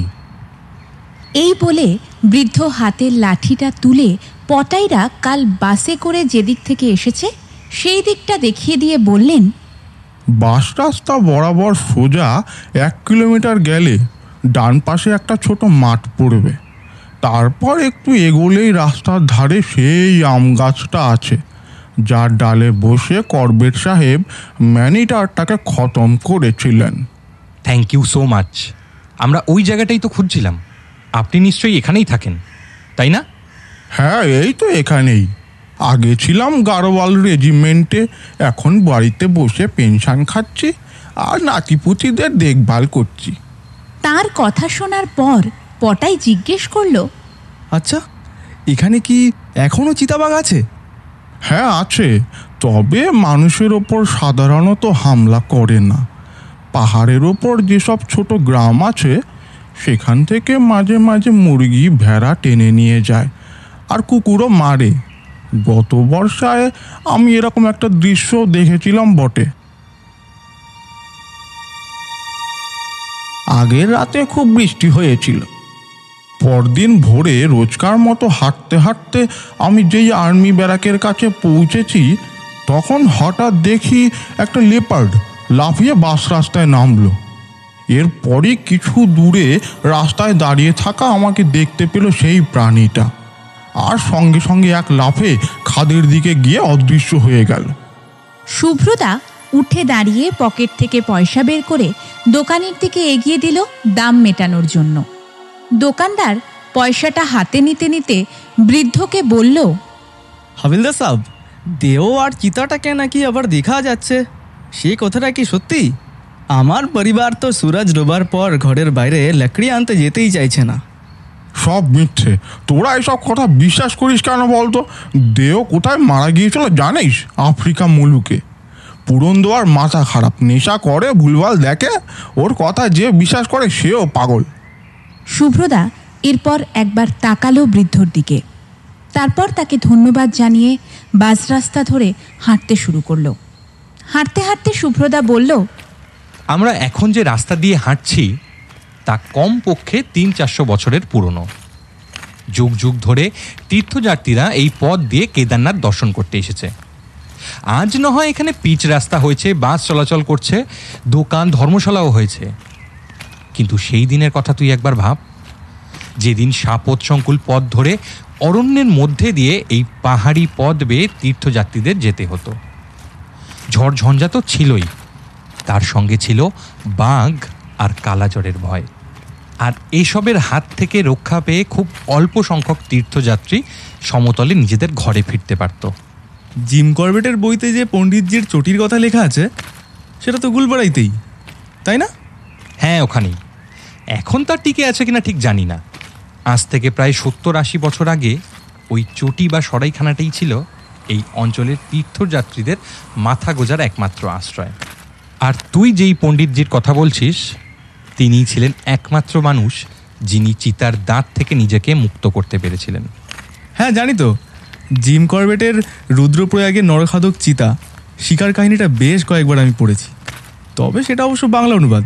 এই বলে বৃদ্ধ হাতের লাঠিটা তুলে পটাইরা কাল বাসে করে যেদিক থেকে এসেছে সেই দিকটা দেখিয়ে দিয়ে বললেন বাস রাস্তা বরাবর সোজা এক কিলোমিটার গেলে ডান পাশে একটা ছোট মাঠ পড়বে। তারপর একটু এগোলেই রাস্তার ধারে সেই আম গাছটা আছে। যার ডালে বসে করবেট সাহেব ম্যানিটারটাকে খতম করেছিলেন। থ্যাংক ইউ সো মাচ আমরা ওই জায়গাটাই তো খুঁজছিলাম। আপনি নিশ্চয়ই এখানেই থাকেন তাই না? হ্যাঁ এই তো এখানেই। আগে ছিলাম গারোয়াল রেজিমেন্টে এখন বাড়িতে বসে পেনশন খাচ্ছি আর নাতিপুতিদের দেখভাল করছি। তার কথা শোনার পর পটাই জিজ্ঞেস করল আচ্ছা এখানে কি এখনও চিতাবাঘ আছে? হ্যাঁ আছে। তবে মানুষের ওপর সাধারণত হামলা করে না। পাহাড়ের ওপর যেসব ছোট গ্রাম আছে সেখান থেকে মাঝে মাঝে মুরগি ভেড়া টেনে নিয়ে যায় আর কুকুরও মারে। গত বর্ষায় আমি এরকম একটা দৃশ্য দেখেছিলাম বটে। আগের রাতে খুব বৃষ্টি হয়েছিল। পরদিন ভোরে রোজকার মতো হাঁটতে হাঁটতে আমি যেই আর্মি ব্যারাকের কাছে পৌঁছেছি, তখন হঠাৎ দেখি একটা লেপার্ড লাফিয়ে বাস রাস্তায় নামলো। এরপরই কিছু দূরে রাস্তায় দাঁড়িয়ে থাকা আমাকে দেখতে পেল সেই প্রাণীটা। আর সঙ্গে সঙ্গে এক লাফে খাদের দিকে গিয়ে অদৃশ্য হয়ে গেল। শুভ্রতা উঠে দাঁড়িয়ে পকেট থেকে পয়সা বের করে দোকানের দিকে এগিয়ে দিল দাম মেটানোর জন্য। দোকানদার পয়সাটা হাতে নিতে নিতে বৃদ্ধকে বলল হাবিলদার সাহেব দেও আর চিতাটাকে নাকি আবার দেখা যাচ্ছে। সে কথাটা কি সত্যি? আমার পরিবার তো সুরজ ডোবার পর ঘরের বাইরে লাকড়ি আনতে যেতেই চাইছে না। সব মিথ্যে। তোরা এসব কথা বিশ্বাস করিস কেন বলতো? দেও কোথায় মারা গিয়েছিল জানিস? আফ্রিকা মুলুকে। পুরন দেওয়ার মাথা খারাপ। নেশা করে ভুলভাল দেখে। ওর কথা যে বিশ্বাস করে সেও পাগল। শুভ্রদা এরপর একবার তাকালো বৃদ্ধর দিকে। তারপর তাকে ধন্যবাদ জানিয়ে বাস রাস্তা ধরে হাঁটতে শুরু করল। হাঁটতে হাঁটতে শুভ্রদা বলল, আমরা এখন যে রাস্তা দিয়ে হাঁটছি, তা কম পক্ষে তিন চারশো বছরের পুরনো। যুগ যুগ ধরে তীর্থযাত্রীরা এই পথ দিয়ে কেদারনাথ দর্শন করতে এসেছে। আজ না হয় এখানে পিচ রাস্তা হয়েছে, বাস চলাচল করছে, দোকান ধর্মশালাও হয়েছে। কিন্তু সেই দিনের কথা তুই একবার ভাব। যেদিন সাপত সংকুল পথ ধরে অরণ্যের মধ্যে দিয়ে এই পাহাড়ি পথ বেয়ে তীর্থযাত্রীদের যেতে হতো। ঝড় ঝঞ্ঝা তো ছিলই, তার সঙ্গে ছিল বাঘ আর কালাজ্বরের ভয়। আর এসবের হাত থেকে রক্ষা পেয়ে খুব অল্প সংখ্যক তীর্থযাত্রী সমতলে নিজেদের ঘরে ফিরতে পারত। জিম করবেটের বইতে যে পণ্ডিতজির চটির কথা লেখা আছে, সেটা তো গুলবাড়াইতেই, তাই না? হ্যাঁ ওখানেই। এখন তার টিকে আছে কিনা ঠিক জানি না। আজ থেকে প্রায় সত্তর আশি বছর আগে ওই চটি বা সরাইখানাটাই ছিল এই অঞ্চলের তীর্থযাত্রীদের মাথা গোজার একমাত্র আশ্রয়। আর তুই যেই পণ্ডিতজির কথা বলছিস তিনিই ছিলেন একমাত্র মানুষ যিনি চিতার দাঁত থেকে নিজেকে মুক্ত করতে পেরেছিলেন। হ্যাঁ জানি তো। জিম করবেটের রুদ্রপ্রয়াগের নরখাদক চিতা শিকার কাহিনীটা বেশ কয়েকবার আমি পড়েছি। তবে সেটা অবশ্য বাংলা অনুবাদ।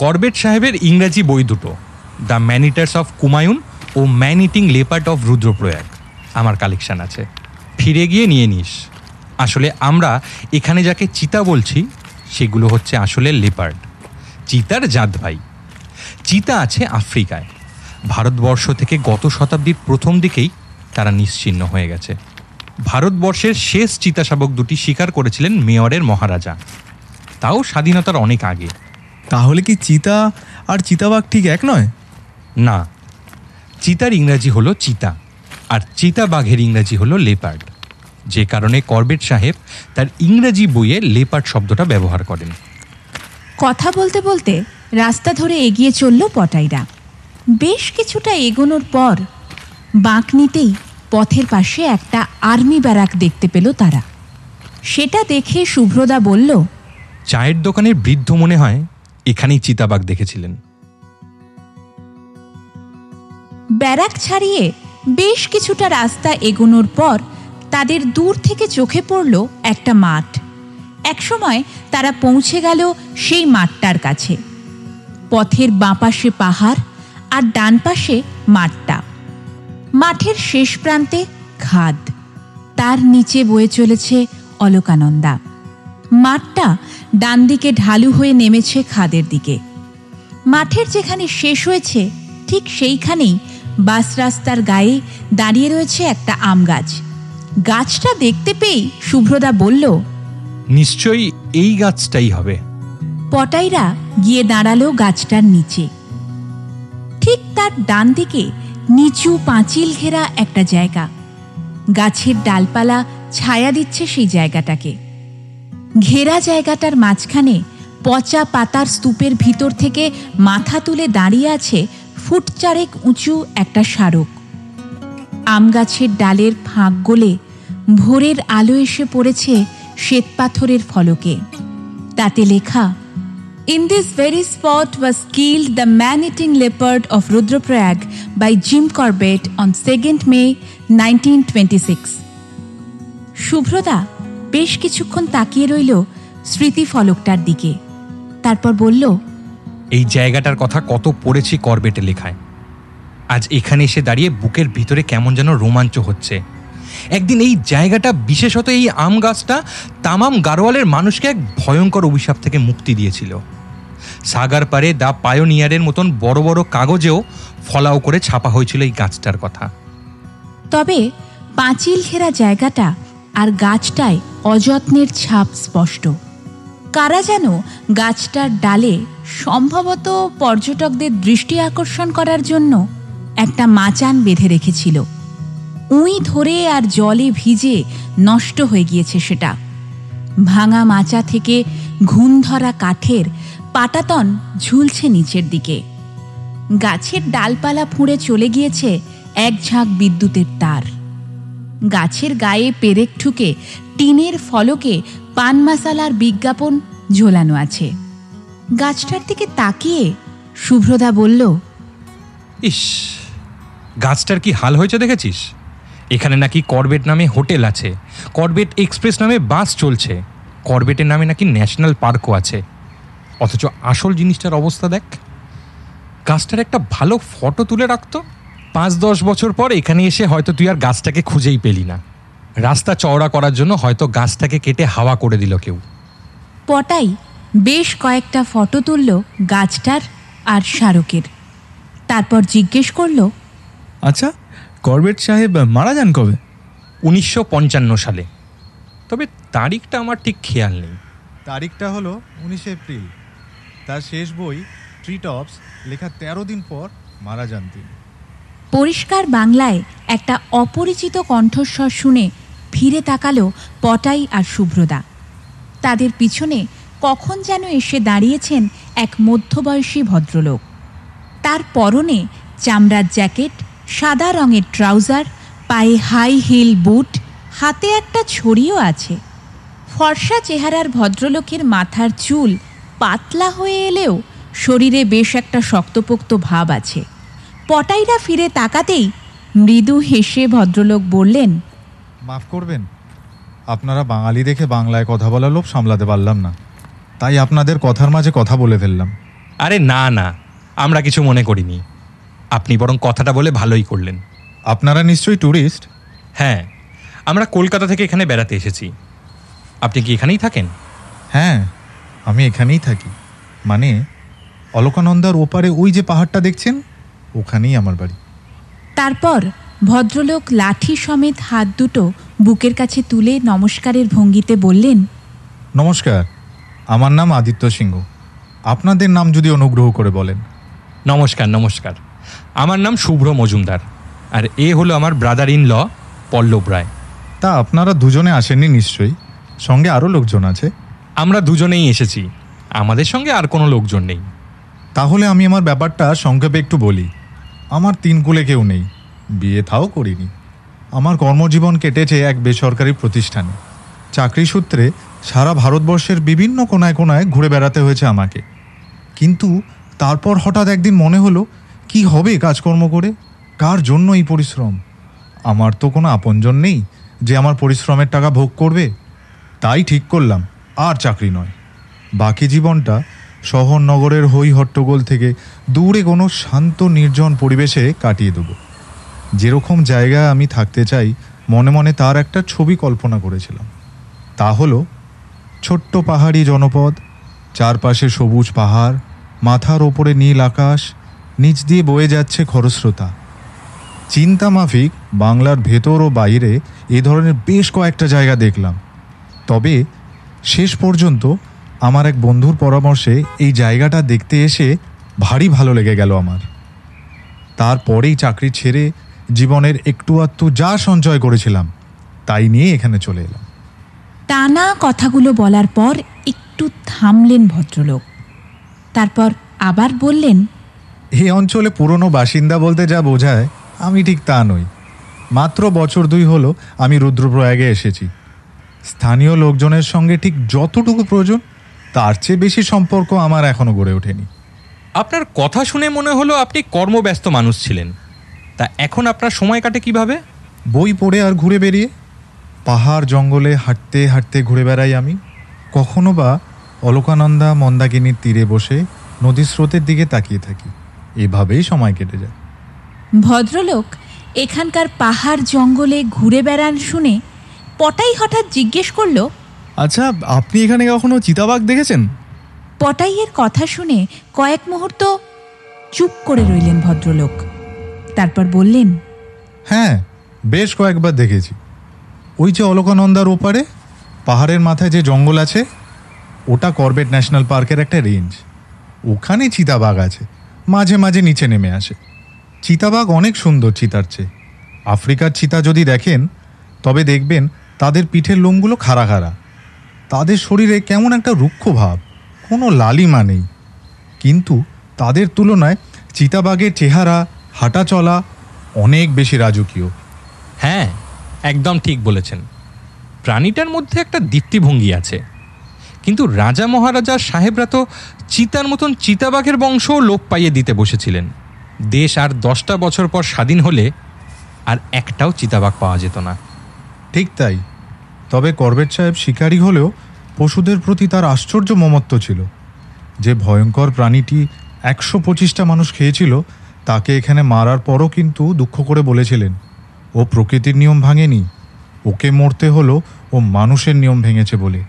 করবেট সাহেবের ইংরাজি বই দুটো the ম্যানিটার্স of Kumaon O man eating leopard of Rudraprayag আমার কালেকশন আছে। ফিরে গিয়ে নিয়ে নিস। আসলে আমরা এখানে যাকে চিতা বলছি, সেগুলো হচ্ছে আসলে লেপার্ড চিতার জাত ভাই। চিতা আছে আফ্রিকায়। ভারতবর্ষ থেকে গত শতাব্দীর প্রথম দিকেই তারা নিশ্চিহ্ন হয়ে গেছে। ভারতবর্ষের শেষ চিতাশাবক দুটি শিকার করেছিলেন মেয়রের মহারাজা। তাও স্বাধীনতার অনেক আগে। তাহলে কি চিতা আর চিতাবাঘ ঠিক এক নয়? না। চিতার ইংরাজি হলো চিতা আর চিতা বাঘের ইংরাজি হলো লেপার্ড। যে কারণে করবেট সাহেব তার ইংরাজি বইয়ে লেপার্ড শব্দটা ব্যবহার করেন। কথা বলতে বলতে রাস্তা ধরে এগিয়ে চলল পটাইরা। বেশ কিছুটা এগোনোর পর বাঁক নিতেই পথের পাশে একটা আর্মি ব্যারাক দেখতে পেল তারা। সেটা দেখে শুভ্রদা বলল চায়ের দোকানের বৃদ্ধ মনে হয় এখানেই চিতাবাঘ দেখেছিলেন। ব্যারাক ছাড়িয়ে বেশ কিছুটা রাস্তা এগোনোর পর তাদের দূর থেকে চোখে পড়ল একটা মাঠ। একসময় তারা পৌঁছে গেল সেই মাঠটার কাছে। পথের বাঁপাশে পাহাড় আর ডান পাশে মাঠটা। মাঠের শেষ প্রান্তে খাদ। তার নিচে বয়ে চলেছে অলকানন্দা। মাঠটা ডান দিকে ঢালু হয়ে নেমেছে খাদের দিকে। মাঠের যেখানে শেষ হয়েছে ঠিক সেইখানেই বাস রাস্তার গায়ে দাঁড়িয়ে রয়েছে একটা আম গাছ। গাছটা দেখতে পেয়েই শুভ্রদা বলল নিশ্চয়ই এই গাছটাই হবে। পটাইরা গিয়ে দাঁড়াল গাছটার নিচে। ঠিক তার ডান দিকে নিচু পাঁচিল ঘেরা একটা জায়গা। গাছের ডালপালা ছায়া দিচ্ছে সেই জায়গাটাকে। ঘেরা জায়গাটার মাঝখানে পচা পাতার স্তূপের ভিতর থেকে মাথা তুলে দাঁড়িয়ে আছে ফুট চারেক উঁচু একটা স্মারক আম গাছের ডালের ফাঁক গলে ভোরের আলো এসে পড়েছে শ্বেতপাথরের ফলকে তাতে লেখা in In this very spot was killed the man-eating leopard of Rudraprayag by Jim Corbett on 2nd May 1926. Shubhrata বেশ কিছুক্ষণ তাকিয়ে রইল স্মৃতিফলকটার দিকে। তারপর বলল এই জায়গাটার কথা কত পড়েছি করবেটে লেখায়। আজ এখানে এসে দাঁড়িয়ে বুকের ভিতরে কেমন যেন রোমাঞ্চ হচ্ছে। একদিন এই জায়গাটা বিশেষত এই আম গাছটা তামাম গারোয়ালের মানুষকে এক ভয়ঙ্কর অভিশাপ থেকে মুক্তি দিয়েছিল। সাগার পারে দা পায়োনিয়ারের মতন বড় বড় কাগজেও ফলাও করে ছাপা হয়েছিল এই গাছটার কথা। তবে পাঁচিল ঘেরা জায়গাটা আর গাছটায় অযত্নের ছাপ স্পষ্ট। কারা যেন গাছটার ডালে সম্ভবত পর্যটকদের দৃষ্টি আকর্ষণ করার জন্য একটা মাচান বেঁধে রেখেছিল। উঁই ধরে আর জলে ভিজে নষ্ট হয়ে গিয়েছে সেটা। ভাঙা মাচা থেকে ঘুণ ধরা কাঠের পাটাতন ঝুলছে নিচের দিকে। গাছের ডালপালা ফুঁড়ে চলে গিয়েছে এক ঝাঁক বিদ্যুতের তার। গাছের গায়ে পেরেক ঠুকে টিনের ফলকে পান মশালার বিজ্ঞাপন ঝোলানো আছে। গাছটার দিকে তাকিয়ে শুভ্রদা বলল, ইস, গাছটার কি হাল হয়েছে দেখেছিস? এখানে নাকি করবেট নামে হোটেল আছে। করবেট এক্সপ্রেস নামে বাস চলছে। করবেটের নামে নাকি ন্যাশনাল পার্কও আছে। অথচ আসল জিনিসটার অবস্থা দেখ। গাছটার একটা ভালো ফটো তুলে রাখতো। পাঁচ দশ বছর পর এখানে এসে হয়তো তুই আর গাছটাকে খুঁজেই পেলি না। রাস্তা চওড়া করার জন্য হয়তো গাছটাকে কেটে হাওয়া করে দিল কেউ। পটাই বেশ কয়েকটা ফটো তুলল গাছটার আর শাহরুখের। তারপর জিজ্ঞেস করল আচ্ছা করবেট সাহেব মারা যান কবে? উনিশশো পঞ্চান্ন সালে। তবে তারিখটা আমার ঠিক খেয়াল নেই। তারিখটা হলো উনিশে এপ্রিল। তার শেষ বই ট্রি টপস লেখা তেরো দিন পর মারা যান তিনি। পরিষ্কার বাংলায় একটা অপরিচিত কণ্ঠস্বর শুনে ফিরে তাকালো পটাই আর শুভ্রদা তাদের পিছনে কখন যেন এসে দাঁড়িয়েছেন এক মধ্যবয়সী ভদ্রলোক। তার পরনে চামড়ার জ্যাকেট, সাদা রঙের ট্রাউজার, পায়ে হাই হিল বুট, হাতে একটা ছড়িও আছে। ফর্সা চেহারার ভদ্রলোকের মাথার চুল পাতলা হয়ে এলেও শরীরে বেশ একটা শক্তপোক্ত ভাব আছে। পটাইরা ফিরে তাকাতেই মৃদু হেসে ভদ্রলোক বললেন মাফ করবেন আপনারা বাঙালি দেখে বাংলায় কথা বলার লোভ সামলাতে পারলাম না। তাই আপনাদের কথার মাঝে কথা বলে ফেললাম। আরে না না আমরা কিছু মনে করিনি। আপনি বরং কথাটা বলে ভালোই করলেন। আপনারা নিশ্চয়ই ট্যুরিস্ট হ্যাঁ আমরা কলকাতা থেকে এখানে বেড়াতে এসেছি। আপনি কি এখানেই থাকেন? হ্যাঁ আমি এখানেই থাকি। মানে অলকানন্দার ওপারে ওই যে পাহাড়টা দেখছেন? ওখানেই আমার বাড়ি। তারপর ভদ্রলোক লাঠি সমেত হাত দুটো বুকের কাছে তুলে নমস্কারের ভঙ্গিতে বললেন নমস্কার আমার নাম আদিত্য সিংহ। আপনাদের নাম যদি অনুগ্রহ করে বলেন। নমস্কার নমস্কার। আমার নাম শুভ্র মজুমদার আর এ হলো আমার ব্রাদার ইন ল পল্লব রায়। তা আপনারা দুজনে আসেননি নিশ্চয়ই? সঙ্গে আরও লোকজন আছে? আমরা দুজনেই এসেছি। আমাদের সঙ্গে আর কোনো লোকজন নেই। তাহলে আমি আমার ব্যাপারটা সংক্ষেপে একটু বলি। আমার তিন কুলে কেউ নেই। বিয়ে থাও করিনি। আমার কর্মজীবন কেটেছে এক বেসরকারি প্রতিষ্ঠানে। চাকরি সূত্রে সারা ভারতবর্ষের বিভিন্ন কোনায় কোনায় ঘুরে বেড়াতে হয়েছে আমাকে। কিন্তু তারপর হঠাৎ একদিন মনে হলো, কি হবে কাজকর্ম করে? কার জন্য এই পরিশ্রম? আমার তো কোনো আপনজন নেই যে আমার পরিশ্রমের টাকা ভোগ করবে। তাই ঠিক করলাম, আর চাকরি নয়। বাকি জীবনটা শহর নগরের হই হট্টগোল থেকে দূরে কোনো শান্ত, নির্জন পরিবেশে কাটিয়ে দেবো। যেরকম জায়গায় আমি থাকতে চাই, মনে মনে তার একটা ছবি কল্পনা করেছিলাম। তা হলো, ছোট্ট পাহাড়ি জনপদ, চারপাশে সবুজ পাহাড়, মাথার ওপরে নীল আকাশ, নিচ দিয়ে বয়ে যাচ্ছে খরস্রোতা। চিন্তা মাফিক, বাংলার ভেতর ও বাইরে এ ধরনের বেশ কয়েকটা জায়গা দেখলাম। তবে শেষ পর্যন্ত আমার এক বন্ধুর পরামর্শে এই জায়গাটা দেখতে এসে ভারী ভালো লেগে গেল আমার। তারপরেই চাকরি ছেড়ে জীবনের একটু আধটু যা সঞ্চয় করেছিলাম তাই নিয়ে এখানে চলে এলাম। টানা কথাগুলো বলার পর একটু থামলেন ভদ্রলোক। তারপর আবার বললেন এই অঞ্চলে পুরনো বাসিন্দা বলতে যা বোঝায় আমি ঠিক তা নই। মাত্র বছর দুই হলো আমি রুদ্রপ্রয়াগে এসেছি। স্থানীয় লোকজনের সঙ্গে ঠিক যতটুকু প্রয়োজন তার চেয়ে বেশি সম্পর্ক আমার এখনও গড়ে ওঠেনি। আপনার কথা শুনে মনে হলো আপনি কর্মব্যস্ত মানুষ ছিলেন। তা এখন আপনার সময় কাটে কীভাবে? বই পড়ে আর ঘুরে বেরিয়ে পাহাড় জঙ্গলে হাঁটতে হাঁটতে ঘুরে বেড়াই আমি। কখনো বা অলকানন্দা মন্দাকিনীর তীরে বসে নদীর স্রোতের দিকে তাকিয়ে থাকি। এভাবেই সময় কেটে যায়। ভদ্রলোক এখানকার পাহাড় জঙ্গলে ঘুরে বেড়ান শুনে পটাই হঠাৎ জিজ্ঞেস করল আচ্ছা আপনি এখানে কখনো চিতাবাঘ দেখেছেন? পটাইয়ের কথা শুনে কয়েক মুহূর্ত চুপ করে রইলেন ভদ্রলোক। তারপর বললেন হ্যাঁ বেশ কয়েকবার দেখেছি। ওই যে অলকানন্দার ওপারে পাহাড়ের মাথায় যে জঙ্গল আছে ওটা করবেট ন্যাশনাল পার্কের একটা রেঞ্জ। ওখানে চিতাবাঘ আছে মাঝে মাঝে নিচে নেমে আসে। চিতাবাঘ অনেক সুন্দর চিতার চেয়ে। আফ্রিকার চিতা যদি দেখেন তবে দেখবেন তাদের পিঠের লোমগুলো খাড়া খাড়া। তাদের শরীরে কেমন একটা রুক্ষ ভাব কোনো লালিমা নেই। কিন্তু তাদের তুলনায় চিতাবাঘের চেহারা হাঁটা চলা অনেক বেশি রাজকীয়। হ্যাঁ একদম ঠিক বলেছেন। প্রাণীটার মধ্যে একটা দীপ্তিভঙ্গি আছে। কিন্তু রাজা মহারাজা সাহেবরা তো চিতার মতন চিতাবাঘের বংশও লোপ পাইয়ে দিতে বসেছিলেন। দেশ আর দশটা বছর পর স্বাধীন হলে আর একটাও চিতাবাঘ পাওয়া যেত না। ঠিক তাই। তবে করবেট সাহেব শিকারী হলেও পশুদের প্রতি তার আশ্চর্য মমত্ব ছিল। যে ভয়ঙ্কর প্রাণীটি একশো পঁচিশটা মানুষ খেয়েছিল, তাকে এখানে মারার পরও কিন্তু দুঃখ করে বলেছিলেন, ও প্রকৃতির নিয়ম ভাঙেনি, ওকে মরতে হলো ও মানুষের নিয়ম ভেঙেছে বলে।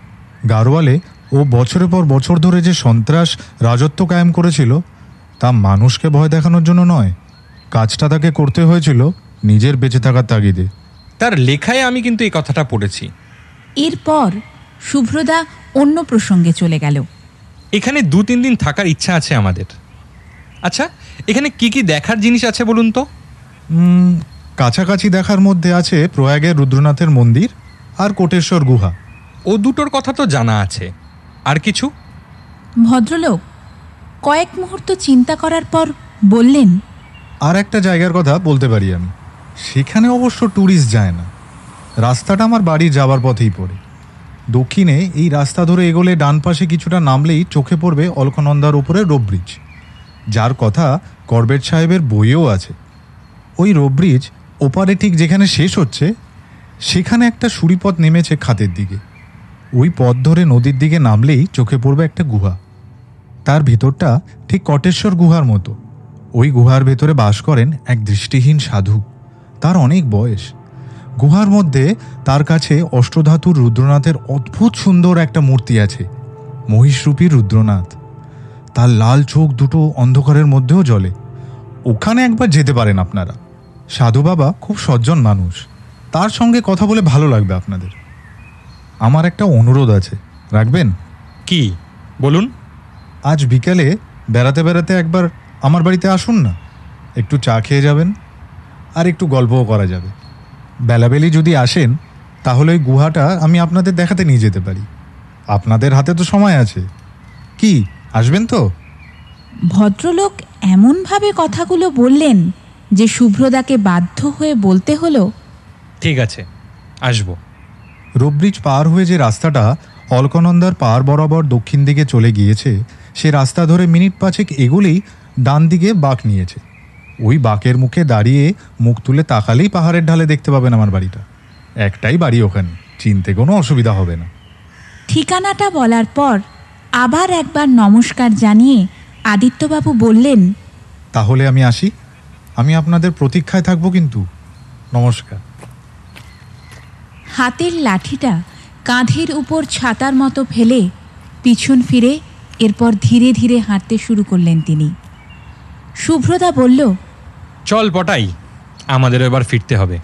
গারোয়ালে ও বছরের পর বছর ধরে যে সন্ত্রাস রাজত্ব কায়েম করেছিল, তা মানুষকে ভয় দেখানোর জন্য নয়, কাজটা তাকে করতে হয়েছিল নিজের বেঁচে থাকার তাগিদে। তার লেখায় আমি কিন্তু এই কথাটা পড়েছি। এরপর শুভ্রদা অন্য প্রসঙ্গে চলে গেল। এখানে দু তিন দিন থাকার ইচ্ছা আছে আমাদের। আচ্ছা এখানে কি কি দেখার জিনিস আছে বলুন তো? কাছাকাছি দেখার মধ্যে আছে প্রয়াগের রুদ্রনাথের মন্দির আর কোটেশ্বর গুহা। ও দুটোর কথা তো জানা আছে। আর কিছু? ভদ্রলোক কয়েক মুহূর্ত চিন্তা করার পর বললেন আর একটা জায়গার কথা বলতে পারি আমি। সেখানে অবশ্য ট্যুরিস্ট যায় না। রাস্তাটা আমার বাড়ি যাওয়ার পথেই পড়ে। দক্ষিণে এই রাস্তা ধরে এগোলে ডান পাশে কিছুটা নামলেই চোখে পড়বে অলকনন্দার উপরে রোপ ব্রিজ। যার কথা করবেট সাহেবের বইয়েও আছে। ওই রোপ ব্রিজ ওপারে ঠিক যেখানে শেষ হচ্ছে, সেখানে একটা সুরিপথ নেমেছে খাতের দিকে। ওই পথ ধরে নদীর দিকে নামলেই চোখে পড়বে একটা গুহা। তার ভেতরটা ঠিক কটেশ্বর গুহার মতো। ওই গুহার ভেতরে বাস করেন এক দৃষ্টিহীন সাধু। তার অনেক বয়স। গুহার মধ্যে তার কাছে অষ্টধাতুর রুদ্রনাথের অদ্ভুত সুন্দর একটা মূর্তি আছে মহিষরূপী রুদ্রনাথ। তার লাল চোখ দুটো অন্ধকারের মধ্যেও জ্বলে। ওখানে একবার যেতে পারেন আপনারা। সাধু বাবা খুব সজ্জন মানুষ। তার সঙ্গে কথা বলে ভালো লাগবে আপনাদের। আমার একটা অনুরোধ আছে রাখবেন? কি? বলুন। আজ বিকেলে বেড়াতে বেড়াতে একবার আমার বাড়িতে আসুন না। একটু চা খেয়ে যাবেন আর একটু গল্পও করা যাবে। বেলাবেলি যদি আসেন তাহলে ওই গুহাটা আমি আপনাদের দেখাতে নিয়ে যেতে পারি। আপনাদের হাতে তো সময় আছে। কি আসবেন তো? ভদ্রলোক এমনভাবে কথাগুলো বললেন যে শুভ্রদাকে বাধ্য হয়ে বলতে হলো ঠিক আছে আসব। রোব্রিজ পার হয়ে যে রাস্তাটা অলকনন্দার পার বরাবর দক্ষিণ দিকে চলে গিয়েছে সে রাস্তা ধরে মিনিট পাঁচেক এগুলেই ডান দিকে বাঁক নিয়েছে। ওই বাঁকের মুখে দাঁড়িয়ে মুখ তুলে তাকালেই পাহাড়ের ঢালে দেখতে পাবেন আমার বাড়িটা। একটাই বাড়ি ওখানে চিনতে কোনো অসুবিধা হবে না। ঠিকানাটা বলার পর আবার একবার নমস্কার জানিয়ে আদিত্যবাবু বললেন তাহলে আমি আসি। আমি আপনাদের প্রতীক্ষায় থাকব কিন্তু। নমস্কার। হাতের লাঠিটা কাঁধের উপর ছাতার মতো ফেলে পিছন ফিরে এরপর ধীরে ধীরে হাঁটতে শুরু করলেন তিনি। শুভ্রদা বলল চল পটাই আমাদের এবার ফিরতে হবে।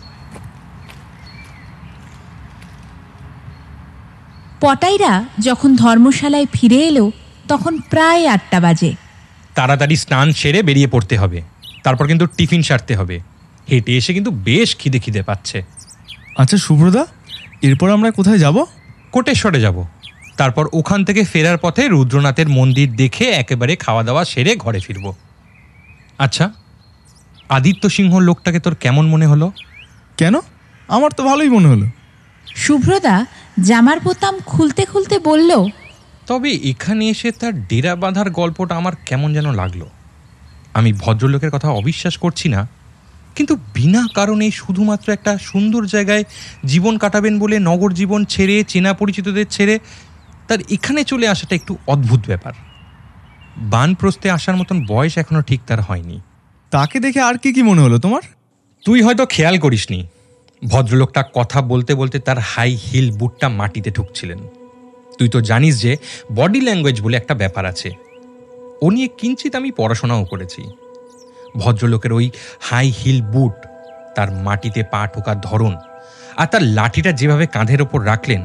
পটাইরা যখন ধর্মশালায় ফিরে এলো তখন প্রায় আটটা বাজে। তাড়াতাড়ি স্নান সেরে বেরিয়ে পড়তে হবে। তারপর কিন্তু টিফিন সারতে হবে। হেঁটে এসে কিন্তু বেশ খিদে খিদে পাচ্ছে। আচ্ছা শুভ্রদা এরপর আমরা কোথায় যাব? কোটেশ্বরে যাব। তারপর ওখান থেকে ফেরার পথে রুদ্রনাথের মন্দির দেখে একেবারে খাওয়া দাওয়া সেরে ঘরে ফিরব। আচ্ছা আদিত্য সিংহ লোকটাকে তোর কেমন মনে হলো? কেন? আমার তো ভালোই মনে হলো। শুভ্রদা জামার বোতাম খুলতে খুলতে বলল তবে এখানে এসে তার ডেরা বাঁধার গল্পটা আমার কেমন যেন লাগল। আমি ভদ্রলোকের কথা অবিশ্বাস করছি না কিন্তু বিনা কারণে শুধুমাত্র একটা সুন্দর জায়গায় জীবন কাটাবেন বলে নগর জীবন ছেড়ে চেনা পরিচিতদের ছেড়ে তার এখানে চলে আসাটা একটু অদ্ভুত ব্যাপার। বানপ্রস্তে আসার মতন বয়স এখনও ঠিক তার হয়নি। তাকে দেখে আর কি কি মনে হলো তোমার? তুই হয়তো খেয়াল করিসনি, ভদ্রলোকটা কথা বলতে বলতে তার হাই হিল বুটটা মাটিতে ঠুকছিলেন। তুই তো জানিস যে বডি ল্যাঙ্গুয়েজ বলে একটা ব্যাপার আছে। ও নিয়ে কিঞ্চিত আমি পড়াশোনাও করেছি। ভদ্রলোকের ওই হাই হিল বুট তার মাটিতে পা ঠোকার ধরন আর তার লাঠিটা যেভাবে কাঁধের ওপর রাখলেন,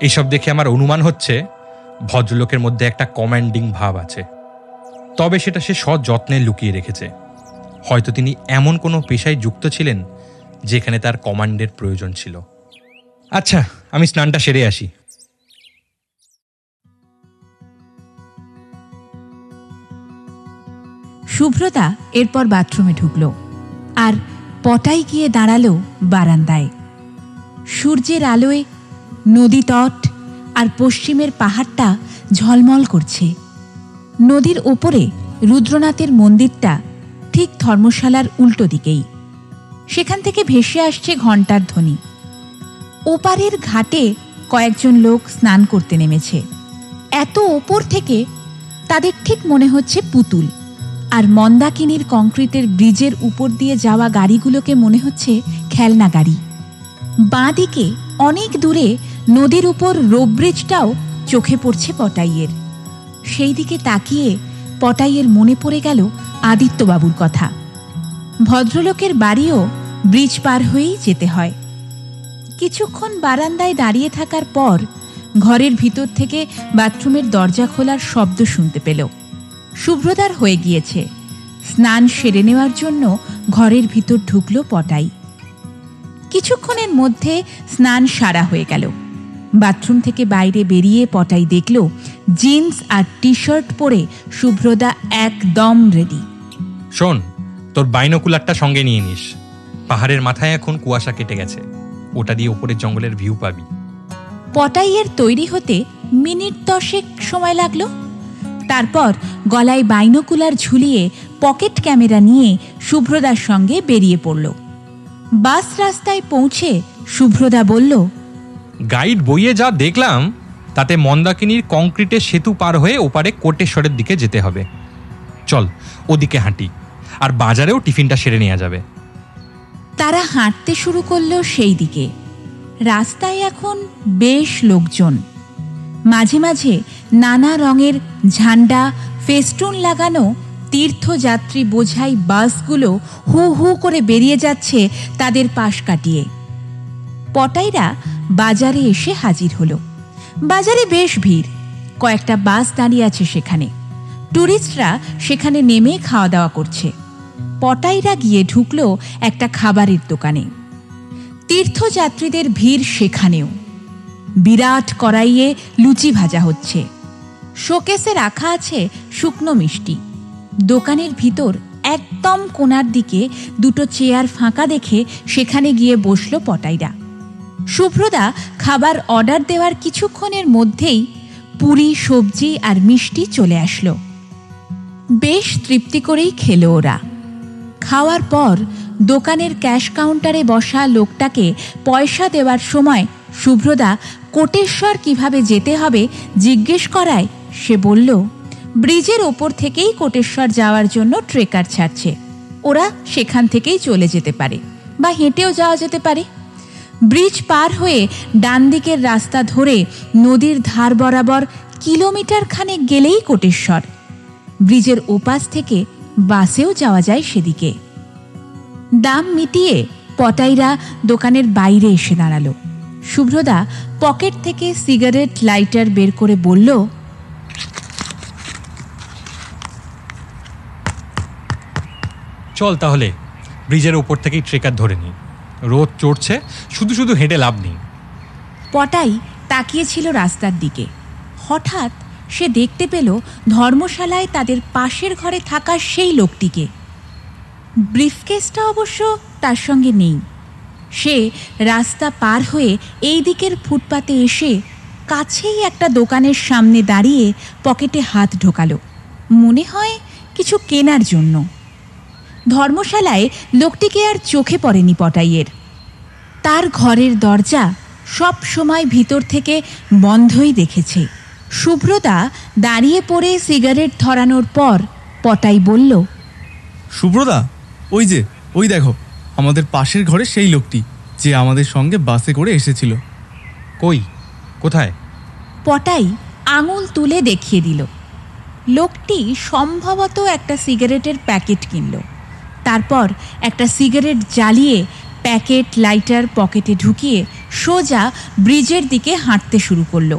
এসব দেখে আমার অনুমান হচ্ছে ভদ্রলোকের মধ্যে একটা কমান্ডিং ভাব আছে। তবে সেটা সে সযত্নে লুকিয়ে রেখেছে। হয়তো তিনি এমন কোনো পেশায় যুক্ত ছিলেন যেখানে তার কমান্ডের প্রয়োজন ছিল। আচ্ছা আমি স্নানটা সেরে আসি। শুভ্রতা এরপর বাথরুমে ঢুকল আর পটাই গিয়ে দাঁড়াল বারান্দায়। সূর্যের আলোয় নদী তট আর পশ্চিমের পাহাড়টা ঝলমল করছে। নদীর ওপরে রুদ্রনাথের মন্দিরটা ঠিক ধর্মশালার উল্টো দিকেই। সেখান থেকে ভেসে আসছে ঘণ্টার ধ্বনি। ওপারের ঘাটে কয়েকজন লোক স্নান করতে নেমেছে। এত ওপর থেকে তাদের ঠিক মনে হচ্ছে পুতুল। আর মন্দাকিনীর কংক্রিটের ব্রিজের উপর দিয়ে যাওয়া গাড়িগুলোকে মনে হচ্ছে খেলনা গাড়ি। বাঁদিকে অনেক দূরে নদীর উপর রোপ ব্রিজটাও চোখে পড়ছে পটাইয়ের। সেই দিকে তাকিয়ে পটাইয়ের মনে পড়ে গেল আদিত্যবাবুর কথা। ভদ্রলোকের বাড়িও ব্রিজ পার হয়েই যেতে হয়। কিছুক্ষণ বারান্দায় দাঁড়িয়ে থাকার পর ঘরের ভিতর থেকে বাথরুমের দরজা খোলার শব্দ শুনতে পেল। শুভ্রদার হয়ে গিয়েছে। স্নান সেরে নেওয়ার জন্য ঘরের ভিতর ঢুকল পটাই। কিছুক্ষণের মধ্যে স্নান সারা হয়ে গেল। বাথরুম থেকে বাইরে বেরিয়ে পটাই দেখল, জিন্স আর টি শার্ট পরে শুভ্রদা একদম রেডি শোন তোর বাইনোকুলারটা সঙ্গে নিয়ে নিস। পাহাড়ের মাথায় এখন কুয়াশা কেটে গেছে। ওটা দিয়ে উপরের জঙ্গলের ভিউ পাবি। পটাইয়ের তৈরি হতে মিনিট দশেক সময় লাগল। তারপর গলায় বাইনোকুলার ঝুলিয়ে পকেট ক্যামেরা নিয়ে শুভ্রদার সঙ্গে বেরিয়ে পড়ল। বাস রাস্তায় পৌঁছে শুভ্রদা বলল গাইড বইয়ে যা দেখলাম তাতে মন্দাকিনীর কংক্রিটের সেতু পার হয়ে ওপারে কোটেশ্বরের দিকে যেতে হবে। চল, ওদিকে হাঁটি। আর বাজারেও টিফিনটা সেরে নেওয়া যাবে। তারা হাঁটতে শুরু করল সেই দিকে। রাস্তায় এখন বেশ লোকজন। মাঝে মাঝে নানা রঙের ঝান্ডা, ফেস্টুন লাগানো তীর্থযাত্রী বোঝাই বাসগুলো হু হু করে বেরিয়ে যাচ্ছে তাদের পাশ কাটিয়ে। পটাইরা বাজারে এসে হাজির হলো। বাজারে বেশ ভিড়। কয়েকটা বাস দাঁড়িয়ে আছে সেখানে। ট্যুরিস্টরা সেখানে নেমে খাওয়া দাওয়া করছে। পটাইরা গিয়ে ঢুকলো একটা খাবারের দোকানে। তীর্থযাত্রীদের ভিড় সেখানেও। বিরাট কড়াইয়ে লুচি ভাজা হচ্ছে। শোকেসে রাখা আছে শুকনো মিষ্টি। দোকানের ভিতর একদম কোনার দিকে দুটো চেয়ার ফাঁকা দেখে সেখানে গিয়ে বসল পটাইরা। শুভ্রদা খাবার অর্ডার দেওয়ার কিছুক্ষণের মধ্যেই পুরি, সবজি আর মিষ্টি চলে আসলো। বেশ তৃপ্তি করেই খেলো ওরা। খাওয়ার পর দোকানের ক্যাশ কাউন্টারে বসা লোকটাকে পয়সা দেওয়ার সময় শুভ্রদা কোটেশ্বর কীভাবে যেতে হবে জিজ্ঞেস করায়। সে বলল, ব্রিজের ওপর থেকেই কোটেশ্বর যাওয়ার জন্য ট্রেকার ছাড়ছে। ওরা সেখান থেকেই চলে যেতে পারে বা হেঁটেও যাওয়া যেতে পারে। ব্রিজ পার হয়ে ডান দিকের রাস্তা ধরে নদীর ধার বরাবর কিলোমিটার খানেক গেলেই কোটেশ্বর। ব্রিজের ওপাশ থেকে বাসেও যাওয়া যায় সেদিকে। দাম মিটিয়ে পটাইরা দোকানের বাইরে এসে দাঁড়াল। শুভ্রদা পকেট থেকে সিগারেট লাইটার বের করে বলল চল তাহলে ব্রিজের ওপর থেকেই ট্রেকার ধরে নিই রোদ চড়ছে শুধু শুধু হেঁটে লাভ নেই। পটাই তাকিয়েছিল রাস্তার দিকে। হঠাৎ সে দেখতে পেল ধর্মশালায় তাদের পাশের ঘরে থাকা সেই লোকটিকে। ব্রিফকেসটা অবশ্য তার সঙ্গে নেই। সে রাস্তা পার হয়ে এই দিকের ফুটপাতে এসে কাছেই একটা দোকানের সামনে দাঁড়িয়ে পকেটে হাত ঢোকালো। মনে হয় কিছু কেনার জন্য। ধর্মশালায় লোকটিকে আর চোখে পড়েনি পটাইয়ের। তার ঘরের দরজা সব সময় ভিতর থেকে বন্ধই দেখেছে। শুভ্রতা দাঁড়িয়ে পড়ে সিগারেট ধরানোর পর পটাই বলল শুভ্রদা ওই যে ওই দেখো আমাদের পাশের ঘরে সেই লোকটি যে আমাদের সঙ্গে বাসে করে এসেছিল। কই কোথায়? পটাই আঙুল তুলে দেখিয়ে দিল। লোকটি সম্ভবত একটা সিগারেটের প্যাকেট কিনল। তারপর একটা সিগারেট জ্বালিয়ে প্যাকেট লাইটার পকেটে ঢুকিয়ে সোজা ব্রিজের দিকে হাঁটতে শুরু করল।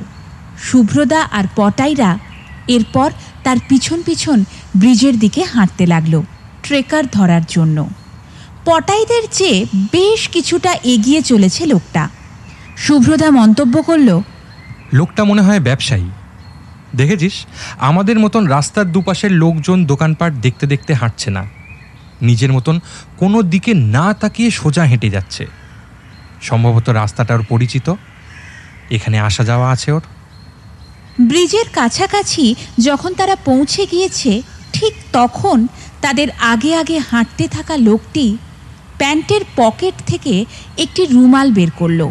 শুভ্রদা আর পটাইরা এরপর তার পিছন পিছন ব্রিজের দিকে হাঁটতে লাগল, ট্রেকার ধরার জন্য। পটাইদের চেয়ে বেশ কিছুটা এগিয়ে চলেছে লোকটা। শুভ্রদা মন্তব্য করল, লোকটা মনে হয় ব্যবসায়ী। দেখেছিস? আমাদের মতন রাস্তার দুপাশের লোকজন দোকানপাট দেখতে দেখতে হাঁটছে না। নিজের মতন কোনো দিকে না তাকিয়ে সোজা হেঁটে যাচ্ছে। সম্ভবত রাস্তাটার পরিচিত। এখানে আসা যাওয়া আছে ওর। ব্রিজের কাছাকাছি যখন তারা পৌঁছে গিয়েছে, ঠিক তখন তাদের আগে আগে হাঁটতে থাকা লোকটি প্যান্টের পকেট থেকে একটি রুমাল বের করল।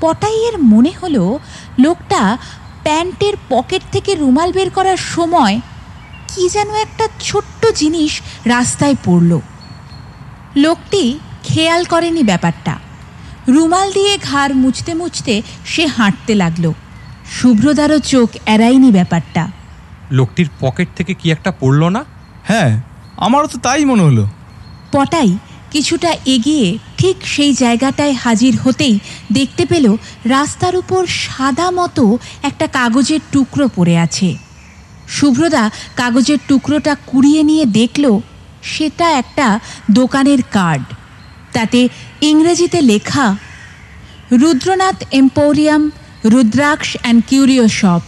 পটাইয়ের মনে হলো, লোকটা প্যান্টের পকেট থেকে রুমাল বের করার সময় কি যেন একটা ছোট্ট জিনিস রাস্তায় পড়ল। লোকটি খেয়াল করেনি ব্যাপারটা। রুমাল দিয়ে ঘাড় মুছতে মুছতে সে হাঁটতে লাগল। শুভ্রদারও চোখ এড়ায়নি ব্যাপারটা। লোকটির পকেট থেকে কি একটা পড়ল না? হ্যাঁ আমারও তো তাই মনে হলো। পটাই কিছুটা এগিয়ে ঠিক সেই জায়গাটায় হাজির হতেই দেখতে পেল রাস্তার উপর সাদা মতো একটা কাগজের টুকরো পড়ে আছে। শুভ্রদা কাগজের টুকরোটা কুড়িয়ে নিয়ে দেখল সেটা একটা দোকানের কার্ড। তাতে ইংরেজিতে লেখা Rudranath emporium rudraksha and curio shop